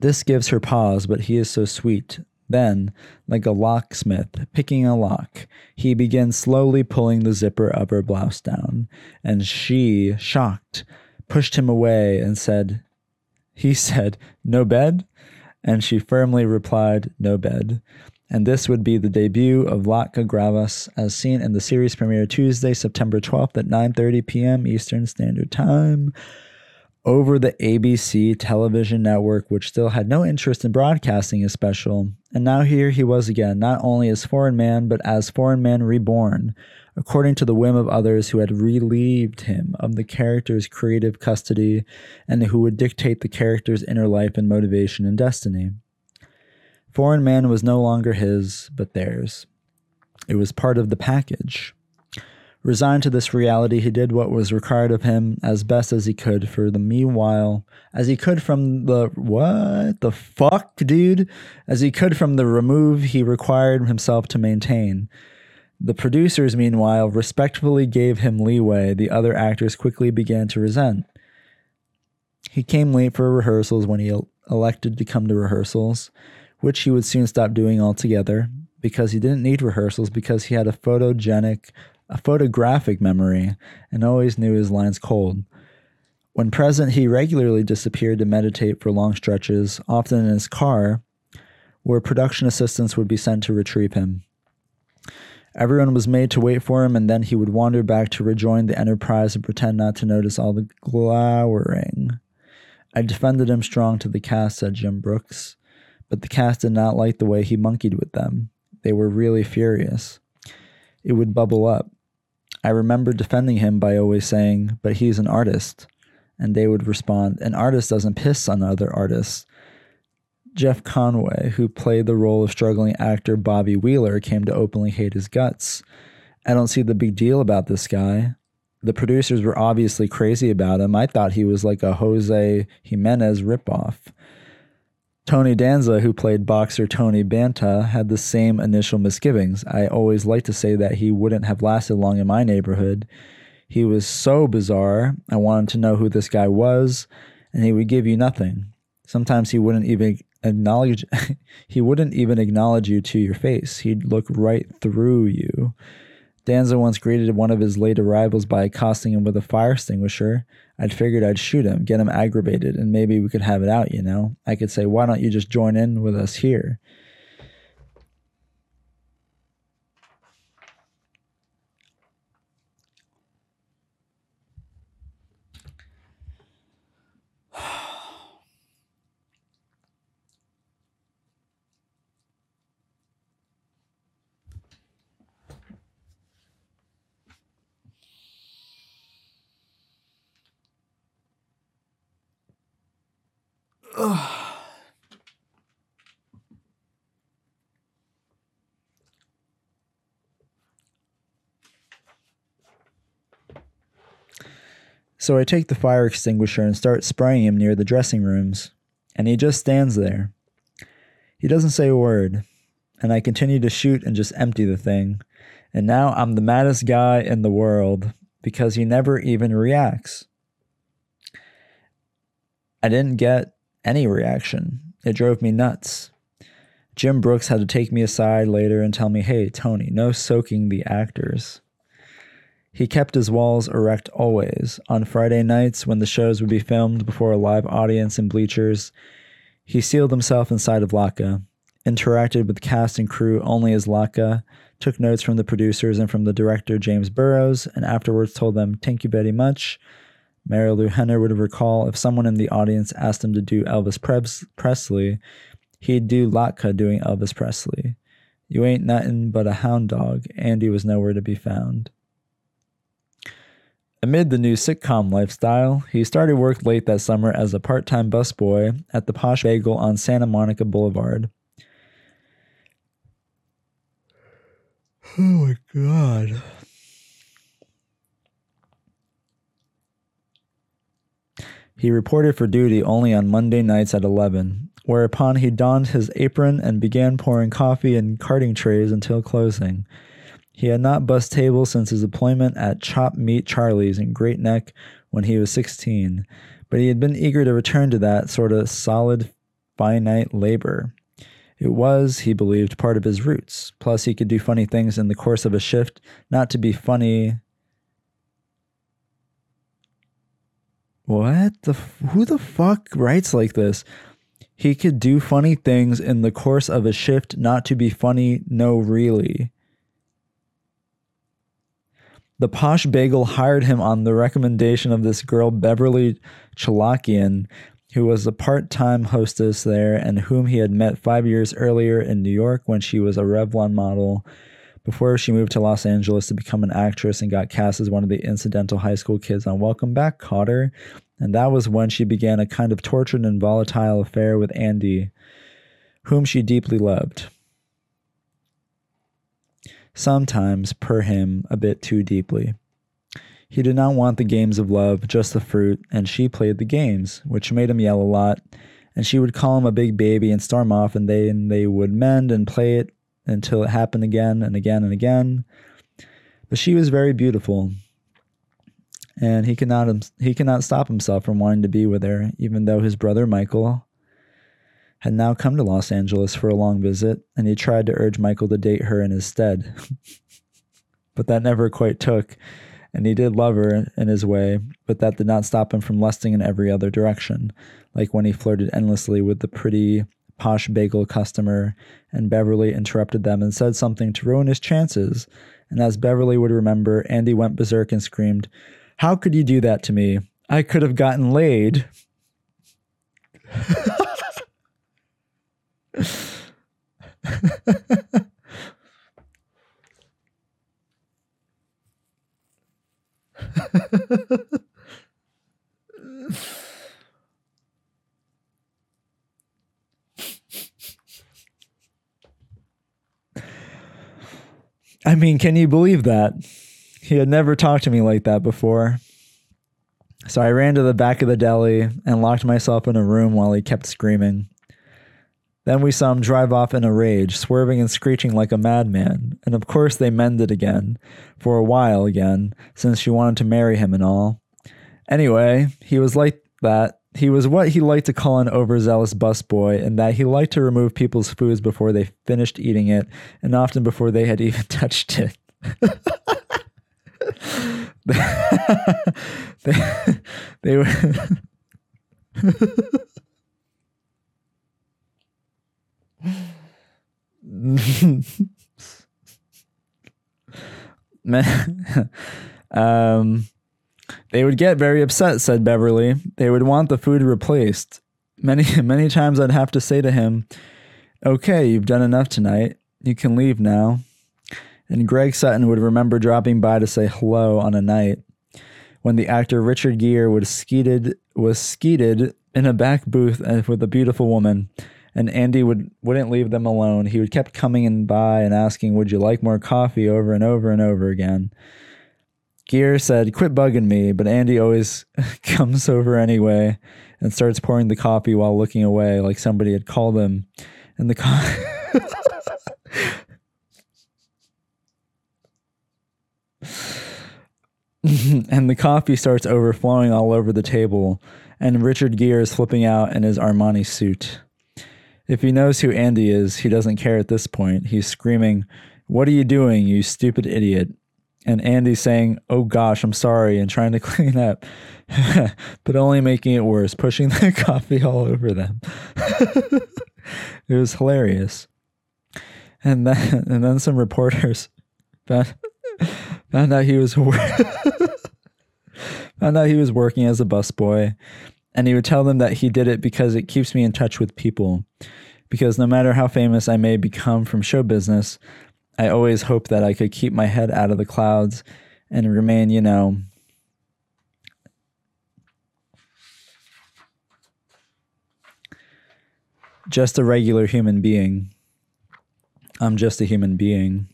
This gives her pause, but he is so sweet. Then, like a locksmith picking a lock, he begins slowly pulling the zipper of her blouse down, and she, shocked, pushed him away and said, He said, No bed? And she firmly replied, No bed and this would be the debut of Latka Gravas as seen in the series premiere Tuesday, September 12th at 9:30 p.m. Eastern Standard Time over the ABC television network, which still had no interest in broadcasting a special. And now here he was again, not only as Foreign Man, but as Foreign Man Reborn, according to the whim of others who had relieved him of the character's creative custody and who would dictate the character's inner life and motivation and destiny. Foreign Man was no longer his, but theirs. It was part of the package. Resigned to this reality, he did what was required of him as best as he could for the meanwhile, as he could from the what the fuck, dude? As he could from the remove he required himself to maintain. The producers, meanwhile, respectfully gave him leeway the other actors quickly began to resent. He came late for rehearsals when he elected to come to rehearsals which he would soon stop doing altogether because he didn't need rehearsals because he had a photogenic, a photographic memory and always knew his lines cold. When present, he regularly disappeared to meditate for long stretches, often in his car, where production assistants would be sent to retrieve him. Everyone was made to wait for him, and then he would wander back to rejoin the enterprise and pretend not to notice all the glowering. I defended him strong to the cast, said Jim Brooks but the cast did not like the way he monkeyed with them. they were really furious. It would bubble up. I remember defending him by always saying, But he's an artist. And they would respond, An artist doesn't piss on other artists. Jeff Conaway, who played the role of struggling actor Bobby Wheeler, came to openly hate his guts. I don't see the big deal about this guy. The producers were obviously crazy about him. I thought he was like a Jose Jimenez ripoff. Tony Danza, who played boxer Tony Banta, had the same initial misgivings. I always like to say that he wouldn't have lasted long in my neighborhood. He was so bizarre. I wanted to know who this guy was, and he would give you nothing. Sometimes he wouldn't even acknowledge he wouldn't even acknowledge you to your face. He'd look right through you. Danza once greeted one of his late arrivals by accosting him with a fire extinguisher. I'd figured I'd shoot him, get him aggravated, and maybe we could have it out, you know? I could say, why don't you just join in with us here? So I take the fire extinguisher and start spraying him near the dressing rooms, and he just stands there. He doesn't say a word, and I continue to shoot and just empty the thing. And now I'm the maddest guy in the world because he never even reacts. I didn't get any reaction. It drove me nuts. Jim Brooks had to take me aside later and tell me, hey, Tony, no soaking the actors. He kept his walls erect always. On Friday nights, when the shows would be filmed before a live audience in bleachers, he sealed himself inside of Latka, interacted with cast and crew only as Latka, took notes from the producers and from the director James Burrows, and afterwards told them, Thank you very much. Marilu Henner would recall if someone in the audience asked him to do Elvis Pres- Presley, he'd do Latka doing Elvis Presley. You ain't nothing but a hound dog. Andy was nowhere to be found. Amid the new sitcom lifestyle, he started work late that summer as a part time busboy at the Posh Bagel on Santa Monica Boulevard. Oh my god. He reported for duty only on Monday nights at 11, whereupon he donned his apron and began pouring coffee in carting trays until closing. He had not bussed tables since his employment at Chop Meat Charlie's in Great Neck when he was 16, but he had been eager to return to that sort of solid, finite labor. It was, he believed, part of his roots. Plus, he could do funny things in the course of a shift, not to be funny. What the? Who the fuck writes like this? He could do funny things in the course of a shift, not to be funny. No, really. The Posh Bagel hired him on the recommendation of this girl, Beverly Chalakian, who was a part time hostess there and whom he had met five years earlier in New York when she was a Revlon model before she moved to Los Angeles to become an actress and got cast as one of the incidental high school kids on Welcome Back, Kotter. And that was when she began a kind of tortured and volatile affair with Andy, whom she deeply loved sometimes, per him, a bit too deeply. He did not want the games of love, just the fruit, and she played the games, which made him yell a lot. And she would call him a big baby and storm off, and they and they would mend and play it until it happened again and again and again. But she was very beautiful, and he cannot he cannot stop himself from wanting to be with her, even though his brother Michael had now come to Los Angeles for a long visit, and he tried to urge Michael to date her in his stead. but that never quite took, and he did love her in his way, but that did not stop him from lusting in every other direction, like when he flirted endlessly with the pretty, posh bagel customer, and Beverly interrupted them and said something to ruin his chances. And as Beverly would remember, Andy went berserk and screamed, How could you do that to me? I could have gotten laid. I mean, can you believe that? He had never talked to me like that before. So I ran to the back of the deli and locked myself in a room while he kept screaming. Then we saw him drive off in a rage, swerving and screeching like a madman. And of course, they mended again, for a while again, since she wanted to marry him and all. Anyway, he was like that. He was what he liked to call an overzealous busboy, in that he liked to remove people's foods before they finished eating it, and often before they had even touched it. they, they were. um, they would get very upset, said Beverly. They would want the food replaced. Many, many times I'd have to say to him, Okay, you've done enough tonight. You can leave now. And Greg Sutton would remember dropping by to say hello on a night when the actor Richard Gere was skeeted was skeeted in a back booth uh, with a beautiful woman and Andy would wouldn't leave them alone. He would kept coming in by and asking, "Would you like more coffee?" over and over and over again. Gere said, "Quit bugging me," but Andy always comes over anyway and starts pouring the coffee while looking away, like somebody had called him. And the co- and the coffee starts overflowing all over the table, and Richard Gere is flipping out in his Armani suit. If he knows who Andy is, he doesn't care at this point. He's screaming, What are you doing, you stupid idiot? And Andy saying, Oh gosh, I'm sorry, and trying to clean up, but only making it worse, pushing the coffee all over them. it was hilarious. And then, and then some reporters found, found out he was found out he was working as a busboy and he would tell them that he did it because it keeps me in touch with people. Because no matter how famous I may become from show business, I always hope that I could keep my head out of the clouds and remain, you know, just a regular human being. I'm just a human being.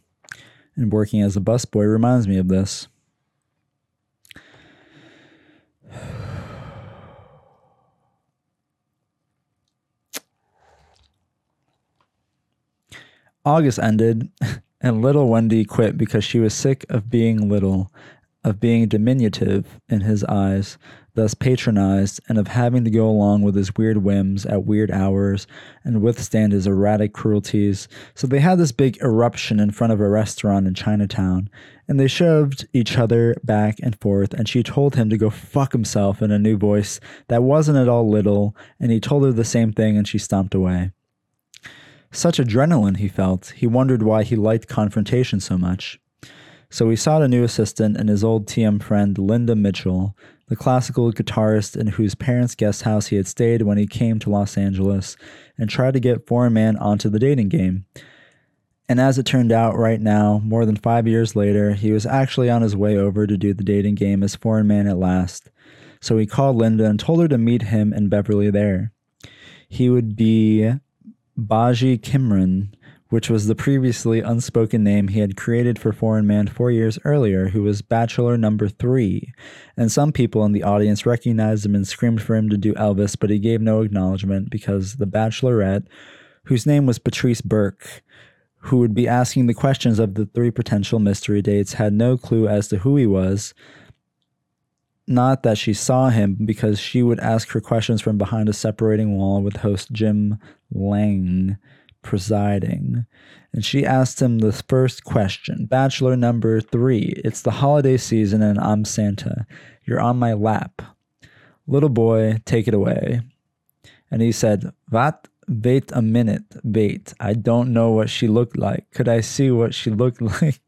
And working as a busboy reminds me of this. August ended, and little Wendy quit because she was sick of being little, of being diminutive in his eyes, thus patronized, and of having to go along with his weird whims at weird hours and withstand his erratic cruelties. So they had this big eruption in front of a restaurant in Chinatown, and they shoved each other back and forth, and she told him to go fuck himself in a new voice that wasn't at all little, and he told her the same thing, and she stomped away. Such adrenaline he felt, he wondered why he liked confrontation so much. So he sought a new assistant in his old TM friend Linda Mitchell, the classical guitarist in whose parents' guest house he had stayed when he came to Los Angeles, and tried to get Foreign Man onto the dating game. And as it turned out, right now, more than five years later, he was actually on his way over to do the dating game as Foreign Man at last. So he called Linda and told her to meet him and Beverly there. He would be Baji Kimran, which was the previously unspoken name he had created for Foreign Man four years earlier, who was Bachelor number three. And some people in the audience recognized him and screamed for him to do Elvis, but he gave no acknowledgement because the Bachelorette, whose name was Patrice Burke, who would be asking the questions of the three potential mystery dates, had no clue as to who he was. Not that she saw him, because she would ask her questions from behind a separating wall with host Jim Lange presiding. And she asked him the first question Bachelor number three. It's the holiday season and I'm Santa. You're on my lap. Little boy, take it away. And he said, What? Wait a minute. Wait. I don't know what she looked like. Could I see what she looked like?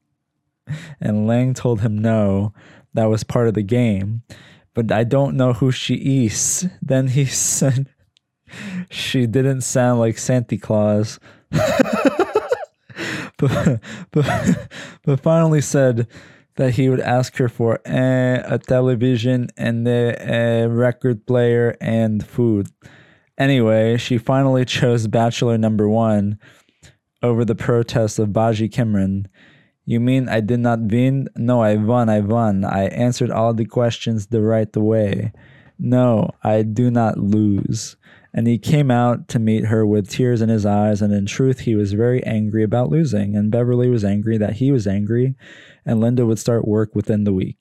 And Lange told him no. That was part of the game. But I don't know who she is. Then he said, she didn't sound like Santa Claus. but, but, but finally said, that he would ask her for eh, a television and a, record player and food. Anyway, she finally chose Bachelor number one over the protest of Baji Kimran. You mean I did not win? No, I won, I won. I answered all the questions the right way. No, I do not lose. And he came out to meet her with tears in his eyes, and in truth, he was very angry about losing. And Beverly was angry that he was angry, and Linda would start work within the week.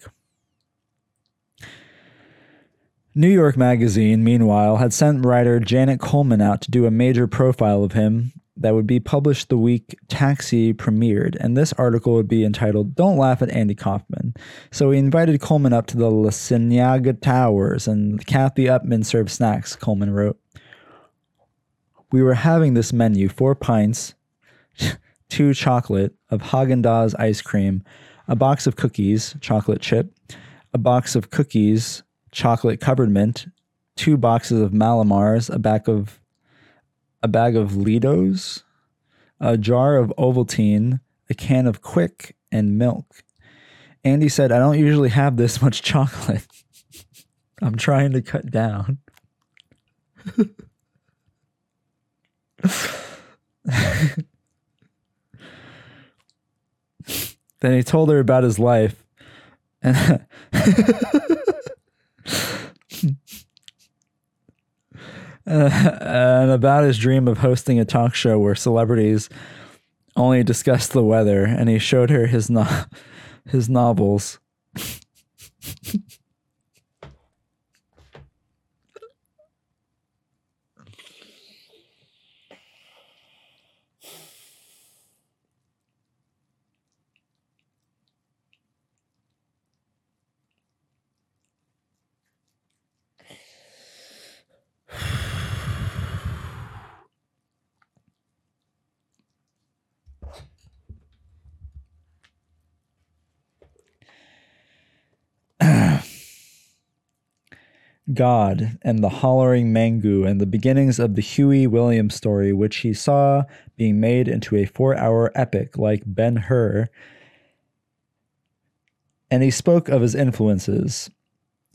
New York Magazine, meanwhile, had sent writer Janet Coleman out to do a major profile of him that would be published the week Taxi premiered, and this article would be entitled Don't Laugh at Andy Kaufman. So he invited Coleman up to the La Cienega Towers, and Kathy Utman served snacks, Coleman wrote. We were having this menu four pints, two chocolate of Haagen Dazs ice cream, a box of cookies, chocolate chip, a box of cookies, chocolate covered mint, two boxes of Mallomars, a bag of a bag of Litos, a jar of Ovaltine, a can of Quick, and milk. Andy said, I don't usually have this much chocolate. I'm trying to cut down. then he told her about his life. And and about his dream of hosting a talk show where celebrities only discuss the weather, and he showed her his no- his novels. God and the hollering Mangu and the beginnings of the Huey Williams story, which he saw being made into a four hour epic like Ben Hur. And he spoke of his influences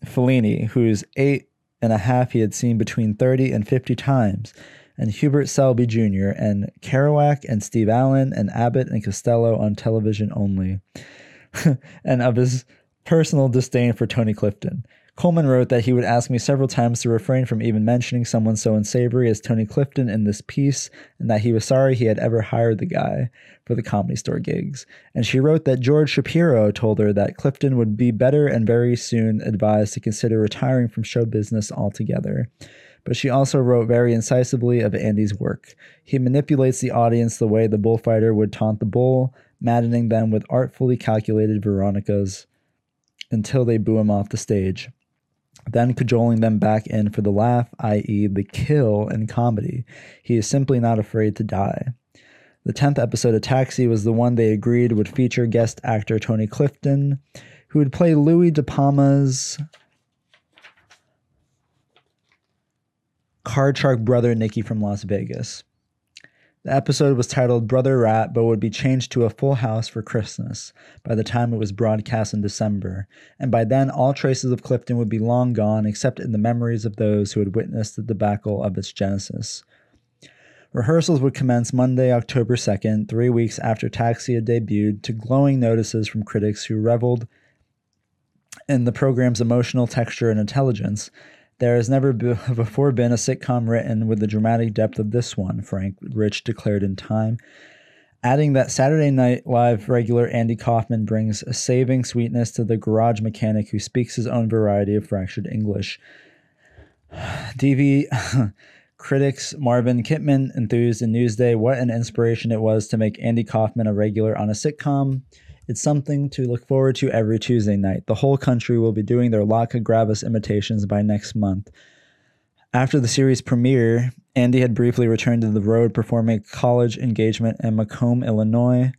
Fellini, whose eight and a half he had seen between 30 and 50 times, and Hubert Selby Jr., and Kerouac and Steve Allen and Abbott and Costello on television only, and of his personal disdain for Tony Clifton. Coleman wrote that he would ask me several times to refrain from even mentioning someone so unsavory as Tony Clifton in this piece, and that he was sorry he had ever hired the guy for the comedy store gigs. And she wrote that George Shapiro told her that Clifton would be better and very soon advised to consider retiring from show business altogether. But she also wrote very incisively of Andy's work. He manipulates the audience the way the bullfighter would taunt the bull, maddening them with artfully calculated Veronicas until they boo him off the stage then cajoling them back in for the laugh, i.e., the kill in comedy. He is simply not afraid to die. The 10th episode of Taxi was the one they agreed would feature guest actor Tony Clifton, who would play Louis De Palma's card shark brother Nicky from Las Vegas. The episode was titled Brother Rat, but would be changed to a full house for Christmas by the time it was broadcast in December, and by then all traces of Clifton would be long gone except in the memories of those who had witnessed the debacle of its genesis. Rehearsals would commence Monday, October 2nd, three weeks after Taxi had debuted, to glowing notices from critics who reveled in the program's emotional texture and intelligence, there has never before been a sitcom written with the dramatic depth of this one, Frank Rich declared in Time. Adding that Saturday Night Live regular Andy Kaufman brings a saving sweetness to the garage mechanic who speaks his own variety of fractured English. DV critics Marvin Kitman enthused in Newsday what an inspiration it was to make Andy Kaufman a regular on a sitcom. It's something to look forward to every Tuesday night. The whole country will be doing their Latka Gravas imitations by next month. After the series premiere, Andy had briefly returned to the road performing a college engagement in Macomb, Illinois.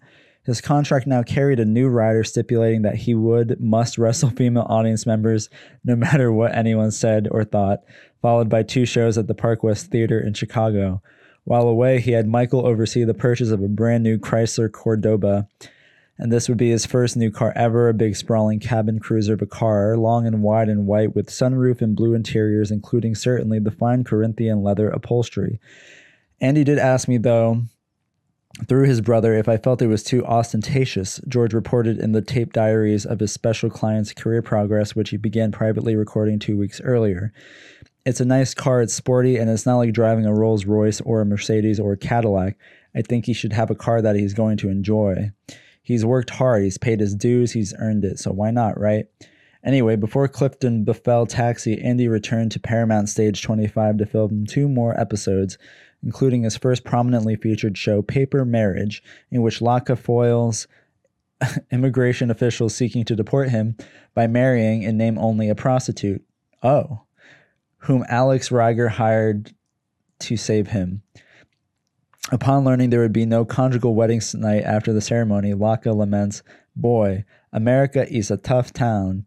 His contract now carried a new rider stipulating that he would must wrestle female audience members no matter what anyone said or thought, followed by two shows at the Park West Theater in Chicago. While away, he had Michael oversee the purchase of a brand new Chrysler Cordoba and this would be his first new car ever a big sprawling cabin cruiser of a car, long and wide and white, with sunroof and blue interiors, including certainly the fine Corinthian leather upholstery. Andy did ask me, though, through his brother, if I felt it was too ostentatious. George reported in the tape diaries of his special client's career progress, which he began privately recording two weeks earlier. It's a nice car, it's sporty, and it's not like driving a Rolls Royce or a Mercedes or a Cadillac. I think he should have a car that he's going to enjoy. He's worked hard, he's paid his dues, he's earned it, so why not, right? Anyway, before Clifton befell Taxi, Andy returned to Paramount Stage 25 to film two more episodes, including his first prominently featured show, Paper Marriage, in which Latka foils immigration officials seeking to deport him by marrying, in name only, a prostitute. Oh. Whom Alex Rieger hired to save him. Upon learning there would be no conjugal wedding night after the ceremony, Latka laments, Boy, America is a tough town.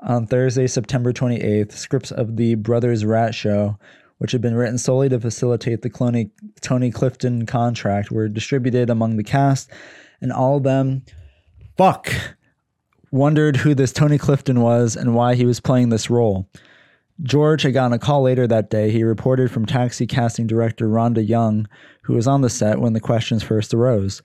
On Thursday, September 28th, scripts of the Brothers Rat Show, which had been written solely to facilitate the Tony Clifton contract, were distributed among the cast, and all of them, fuck, wondered who this Tony Clifton was and why he was playing this role. George had gotten a call later that day. He reported from taxi casting director Rhonda Young, who was on the set when the questions first arose.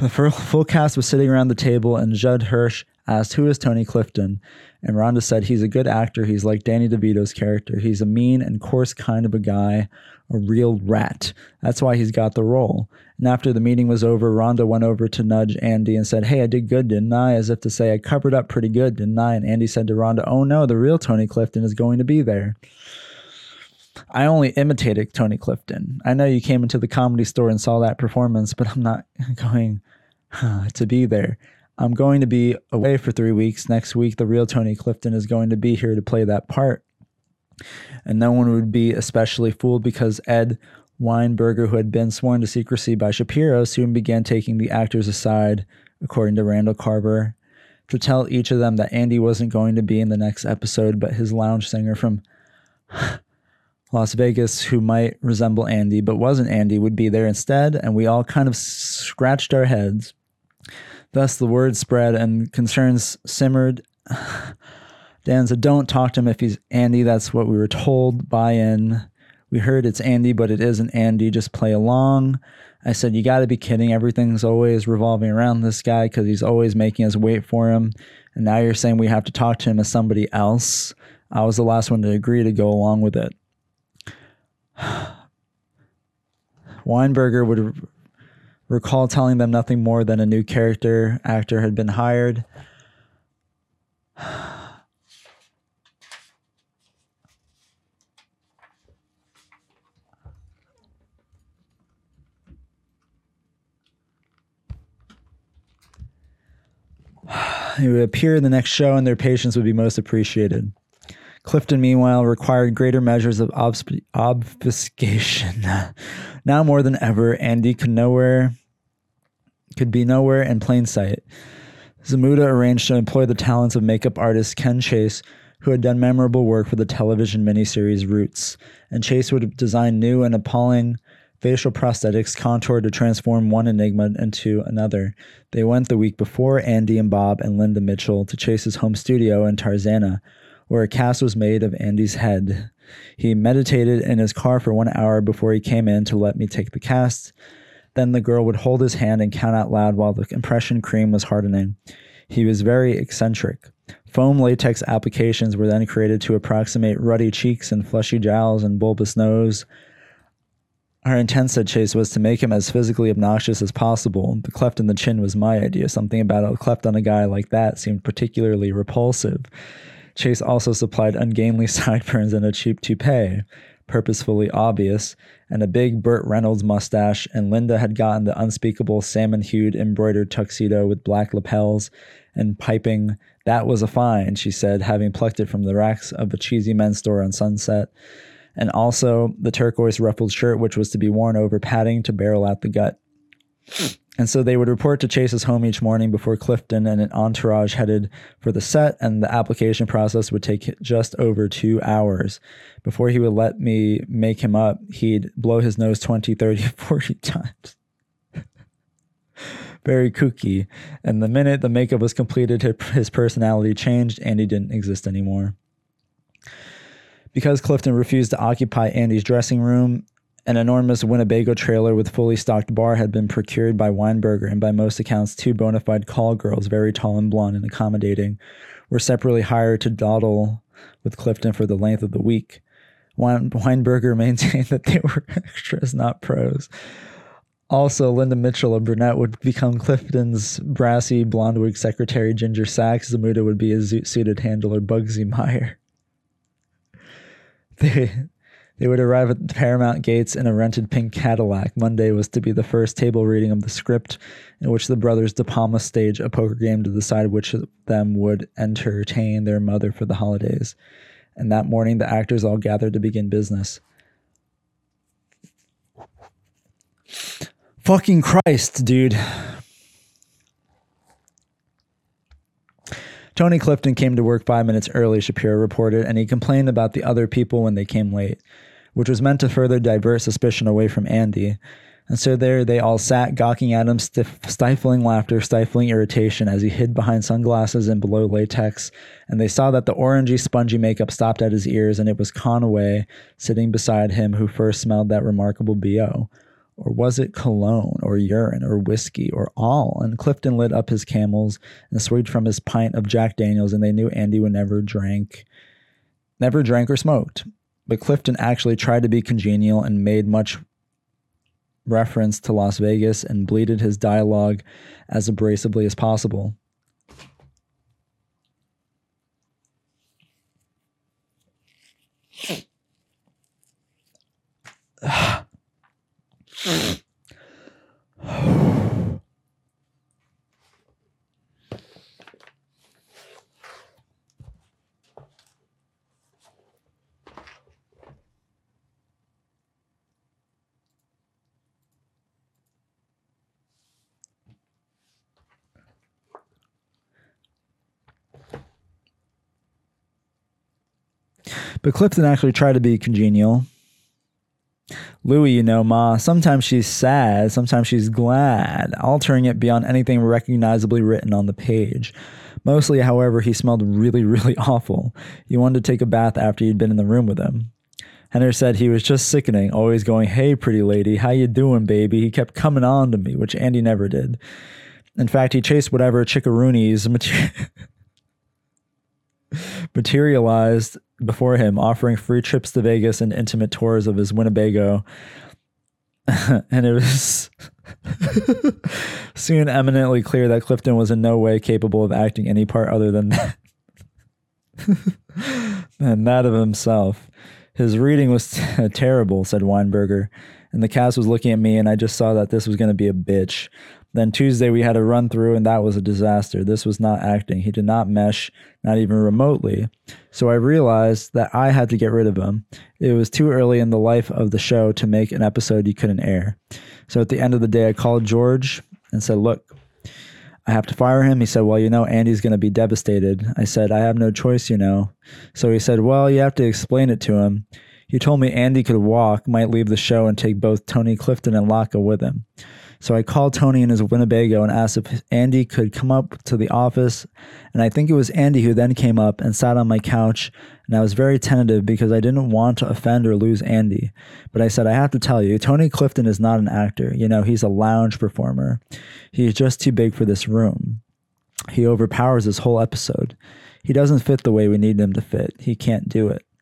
The full cast was sitting around the table, and Judd Hirsch asked, Who is Tony Clifton? And Rhonda said, He's a good actor. He's like Danny DeVito's character. He's a mean and coarse kind of a guy, a real rat. That's why he's got the role. And after the meeting was over, Rhonda went over to nudge Andy and said, Hey, I did good, didn't I? As if to say, I covered up pretty good, didn't I? And Andy said to Rhonda, Oh no, the real Tony Clifton is going to be there. I only imitated Tony Clifton. I know you came into the comedy store and saw that performance, but I'm not going to be there. I'm going to be away for three weeks. Next week, the real Tony Clifton is going to be here to play that part. And no one would be especially fooled because Ed Weinberger, who had been sworn to secrecy by Shapiro, soon began taking the actors aside, according to Randall Carver, to tell each of them that Andy wasn't going to be in the next episode, but his lounge singer from Las Vegas, who might resemble Andy but wasn't Andy, would be there instead, and we all kind of scratched our heads. Thus, the word spread and concerns simmered. Dan said, Don't talk to him if he's Andy. That's what we were told. Buy in. We heard it's Andy, but it isn't Andy. Just play along. I said, You got to be kidding. Everything's always revolving around this guy because he's always making us wait for him. And now you're saying we have to talk to him as somebody else. I was the last one to agree to go along with it. Weinberger would recall telling them nothing more than a new character actor had been hired. he would appear in the next show and their patience would be most appreciated. Clifton, meanwhile, required greater measures of obfuscation. now more than ever, Andy could nowhere could be nowhere in plain sight. Zmuda arranged to employ the talents of makeup artist Ken Chase, who had done memorable work for the television miniseries Roots, and Chase would design new and appalling facial prosthetics contoured to transform one enigma into another. They went the week before Andy and Bob and Linda Mitchell to Chase's home studio in Tarzana, where a cast was made of Andy's head. He meditated in his car for one hour before he came in to let me take the cast. Then the girl would hold his hand and count out loud while the impression cream was hardening. He was very eccentric. Foam latex applications were then created to approximate ruddy cheeks and fleshy jowls and bulbous nose. Our intent, said Chase, was to make him as physically obnoxious as possible. The cleft in the chin was my idea. Something about a cleft on a guy like that seemed particularly repulsive. Chase also supplied ungainly sideburns and a cheap toupee, purposefully obvious, and a big Burt Reynolds mustache, and Linda had gotten the unspeakable salmon hued embroidered tuxedo with black lapels and piping. That was a find, she said, having plucked it from the racks of a cheesy men's store on Sunset. And also the turquoise ruffled shirt, which was to be worn over padding to barrel out the gut. And so they would report to Chase's home each morning before Clifton and an entourage headed for the set, and the application process would take just over two hours. Before he would let me make him up, he'd blow his nose 20, 30, 40 times. Very kooky. And the minute the makeup was completed, his personality changed and he didn't exist anymore. Because Clifton refused to occupy Andy's dressing room, an enormous Winnebago trailer with fully stocked bar had been procured by Weinberger, and by most accounts, two bona fide call girls, very tall and blonde and accommodating, were separately hired to dawdle with Clifton for the length of the week. Weinberger maintained that they were extras, not pros. Also, Linda Mitchell, a brunette, would become Clifton's brassy blonde wig secretary. Ginger Sachs, Zmuda would be his suited handler, Bugsy Meyer. They, they would arrive at the Paramount gates in a rented pink Cadillac. Monday was to be the first table reading of the script, in which the brothers De Palma stage a poker game to decide which of them would entertain their mother for the holidays. And that morning, the actors all gathered to begin business. Fucking Christ, dude. Tony Clifton came to work five minutes early, Shapiro reported, and he complained about the other people when they came late, which was meant to further divert suspicion away from Andy. And so there they all sat, gawking at him, stiff, stifling laughter, stifling irritation as he hid behind sunglasses and below latex. And they saw that the orangey, spongy makeup stopped at his ears, and it was Conaway sitting beside him who first smelled that remarkable BO. Or was it cologne or urine or whiskey or all? And Clifton lit up his camels and swigged from his pint of Jack Daniels, and they knew Andy would never drink, never drank or smoked. But Clifton actually tried to be congenial and made much reference to Las Vegas and bleated his dialogue as abrasively as possible. But Clifton actually tried to be congenial. Louie, you know, Ma, sometimes she's sad, sometimes she's glad, altering it beyond anything recognizably written on the page. Mostly, however, he smelled really, really awful. You wanted to take a bath after you'd been in the room with him. Henner said he was just sickening, always going, "Hey, pretty lady, how you doing, baby?" He kept coming on to me, which Andy never did. In fact, he chased whatever chickaroonies mater- materialized before him, offering free trips to Vegas and intimate tours of his Winnebago. and it was soon eminently clear that Clifton was in no way capable of acting any part other than that. than that of himself. His reading was terrible, said Weinberger, and the cast was looking at me, and I just saw that this was going to be a bitch. Then Tuesday we had a run through, and that was a disaster. This was not acting. He did not mesh, not even remotely. So I realized that I had to get rid of him. It was too early in the life of the show to make an episode you couldn't air. So at the end of the day, I called George and said, Look, I have to fire him. He said, Well, you know, Andy's going to be devastated. I said, I have no choice, you know. So he said, Well, you have to explain it to him. He told me Andy could walk, might leave the show, and take both Tony Clifton and Latka with him. So I called Tony in his Winnebago and asked if Andy could come up to the office. And I think it was Andy who then came up and sat on my couch. And I was very tentative because I didn't want to offend or lose Andy. But I said, I have to tell you, Tony Clifton is not an actor. You know, he's a lounge performer. He's just too big for this room. He overpowers this whole episode. He doesn't fit the way we need him to fit. He can't do it.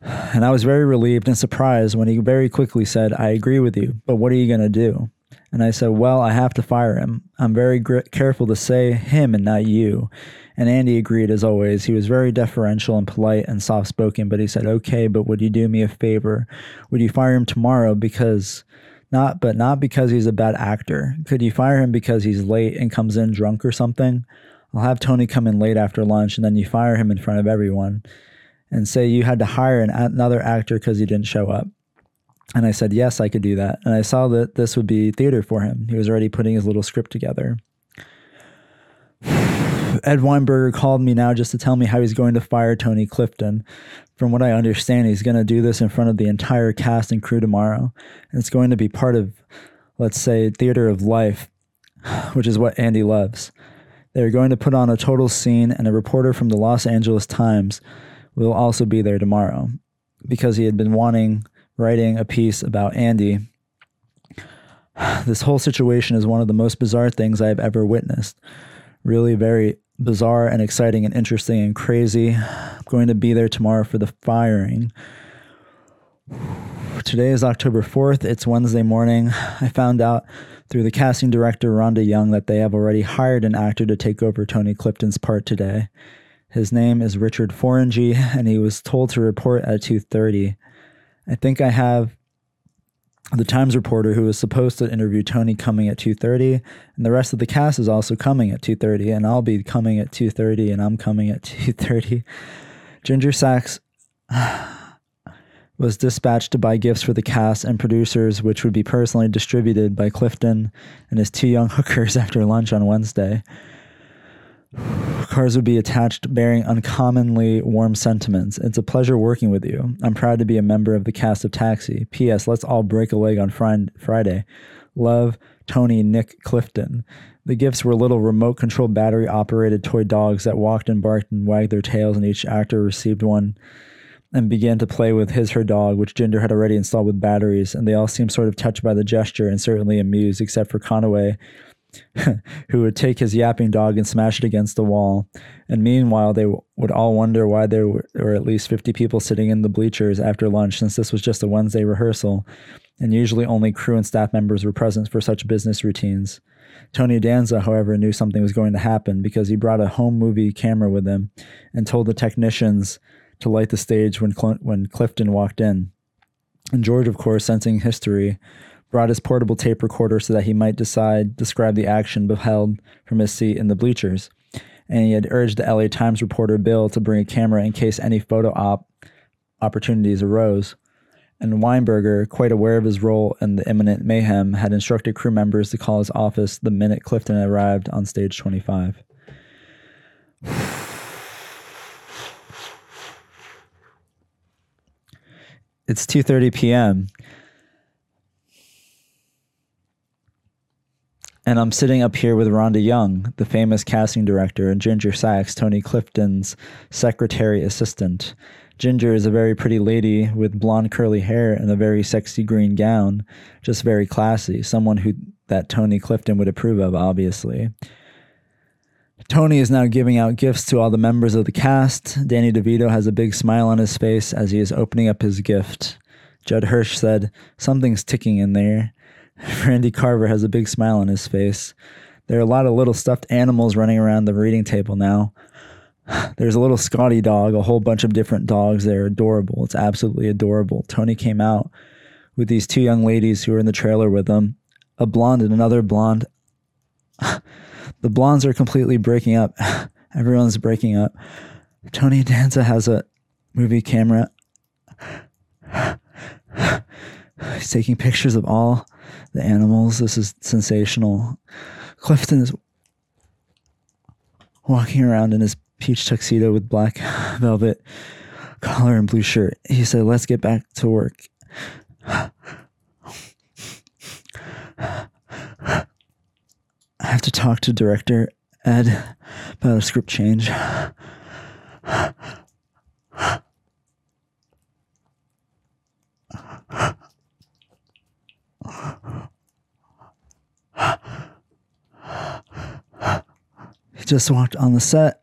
And I was very relieved and surprised when he very quickly said, I agree with you, but what are you going to do? And I said, Well, I have to fire him. I'm very gr- careful to say him and not you. And Andy agreed as always. He was very deferential and polite and soft spoken, but he said, Okay, but would you do me a favor? Would you fire him tomorrow because not but not because he's a bad actor. Could you fire him because he's late and comes in drunk or something? I'll have Tony come in late after lunch and then you fire him in front of everyone and say you had to hire an, another actor because he didn't show up. And I said, yes, I could do that. And I saw that this would be theater for him. He was already putting his little script together. Ed Weinberger called me now just to tell me how he's going to fire Tony Clifton. From what I understand, he's going to do this in front of the entire cast and crew tomorrow. And it's going to be part of, let's say, theater of life, which is what Andy loves. They're going to put on a total scene, and a reporter from the Los Angeles Times will also be there tomorrow because he had been wanting writing a piece about Andy. This whole situation is one of the most bizarre things I've ever witnessed. Really very bizarre and exciting and interesting and crazy. I'm going to be there tomorrow for the firing. Today is October 4th. It's Wednesday morning. I found out through the casting director Rhonda Young that they have already hired an actor to take over Tony Clifton's part today. His name is Richard Foronjy, and he was told to report at 2:30. I think I have the Times reporter who was supposed to interview Tony coming at 2:30 and the rest of the cast is also coming at 2:30 and I'll be coming at 2:30 and I'm coming at 2:30. Ginger Sachs was dispatched to buy gifts for the cast and producers which would be personally distributed by Clifton and his two young hookers after lunch on Wednesday. Cars would be attached bearing uncommonly warm sentiments. It's a pleasure working with you. I'm proud to be a member of the cast of Taxi. P.S. Let's all break a leg on Friday. Love, Tony Nick Clifton. The gifts were little remote controlled battery operated toy dogs that walked and barked and wagged their tails, and each actor received one and began to play with his her dog, which Ginger had already installed with batteries, and they all seemed sort of touched by the gesture and certainly amused, except for Conaway, who would take his yapping dog and smash it against the wall. And meanwhile, they w- would all wonder why there were, were at least 50 people sitting in the bleachers after lunch, since this was just a Wednesday rehearsal, and usually only crew and staff members were present for such business routines. Tony Danza, however, knew something was going to happen because he brought a home movie camera with him and told the technicians to light the stage when, Cl- when Clifton walked in. And George, of course, sensing history, brought his portable tape recorder so that he might decide describe the action beheld from his seat in the bleachers. And he had urged the LA Times reporter Bill to bring a camera in case any photo op opportunities arose. And Weinberger, quite aware of his role in the imminent mayhem, had instructed crew members to call his office the minute Clifton arrived on stage 25. It's 2:30 p.m. And I'm sitting up here with Rhonda Young, the famous casting director, and Ginger Sachs, Tony Clifton's secretary assistant. Ginger is a very pretty lady with blonde curly hair and a very sexy green gown, just very classy, someone who that Tony Clifton would approve of, obviously. Tony is now giving out gifts to all the members of the cast. Danny DeVito has a big smile on his face as he is opening up his gift. Judd Hirsch said, Something's ticking in there. Randy Carver has a big smile on his face. There are a lot of little stuffed animals running around the reading table now. There's a little Scotty dog, a whole bunch of different dogs. They're adorable. It's absolutely adorable. Tony came out with these two young ladies who were in the trailer with him a blonde and another blonde. the blondes are completely breaking up. Everyone's breaking up. Tony Danza has a movie camera. He's taking pictures of all the animals. This is sensational. Clifton is walking around in his peach tuxedo with black velvet collar and blue shirt. He said, Let's get back to work. I have to talk to director Ed about a script change. Just walked on the set.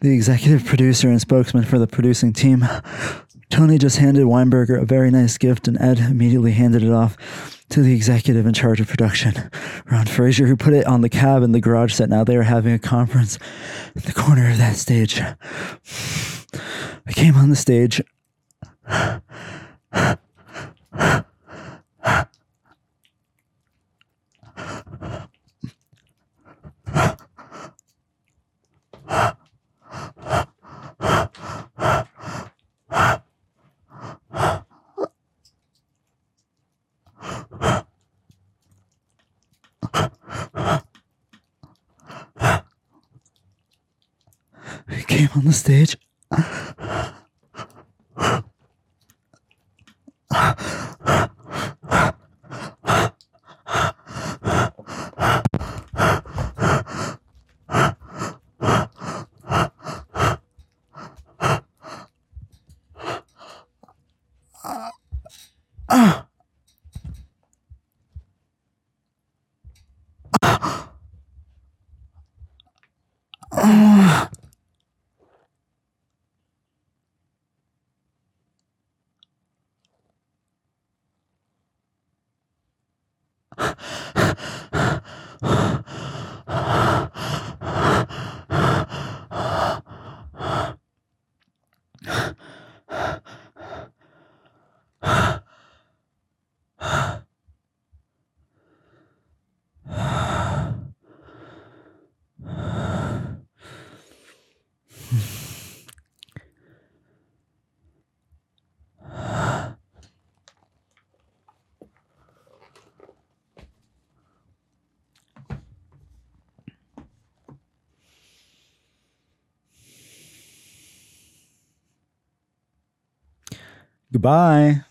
The executive producer and spokesman for the producing team. Tony just handed Weinberger a very nice gift, and Ed immediately handed it off to the executive in charge of production, Ron Fraser, who put it on the cab in the garage set. Now they are having a conference in the corner of that stage. I came on the stage. Came on the stage. Goodbye.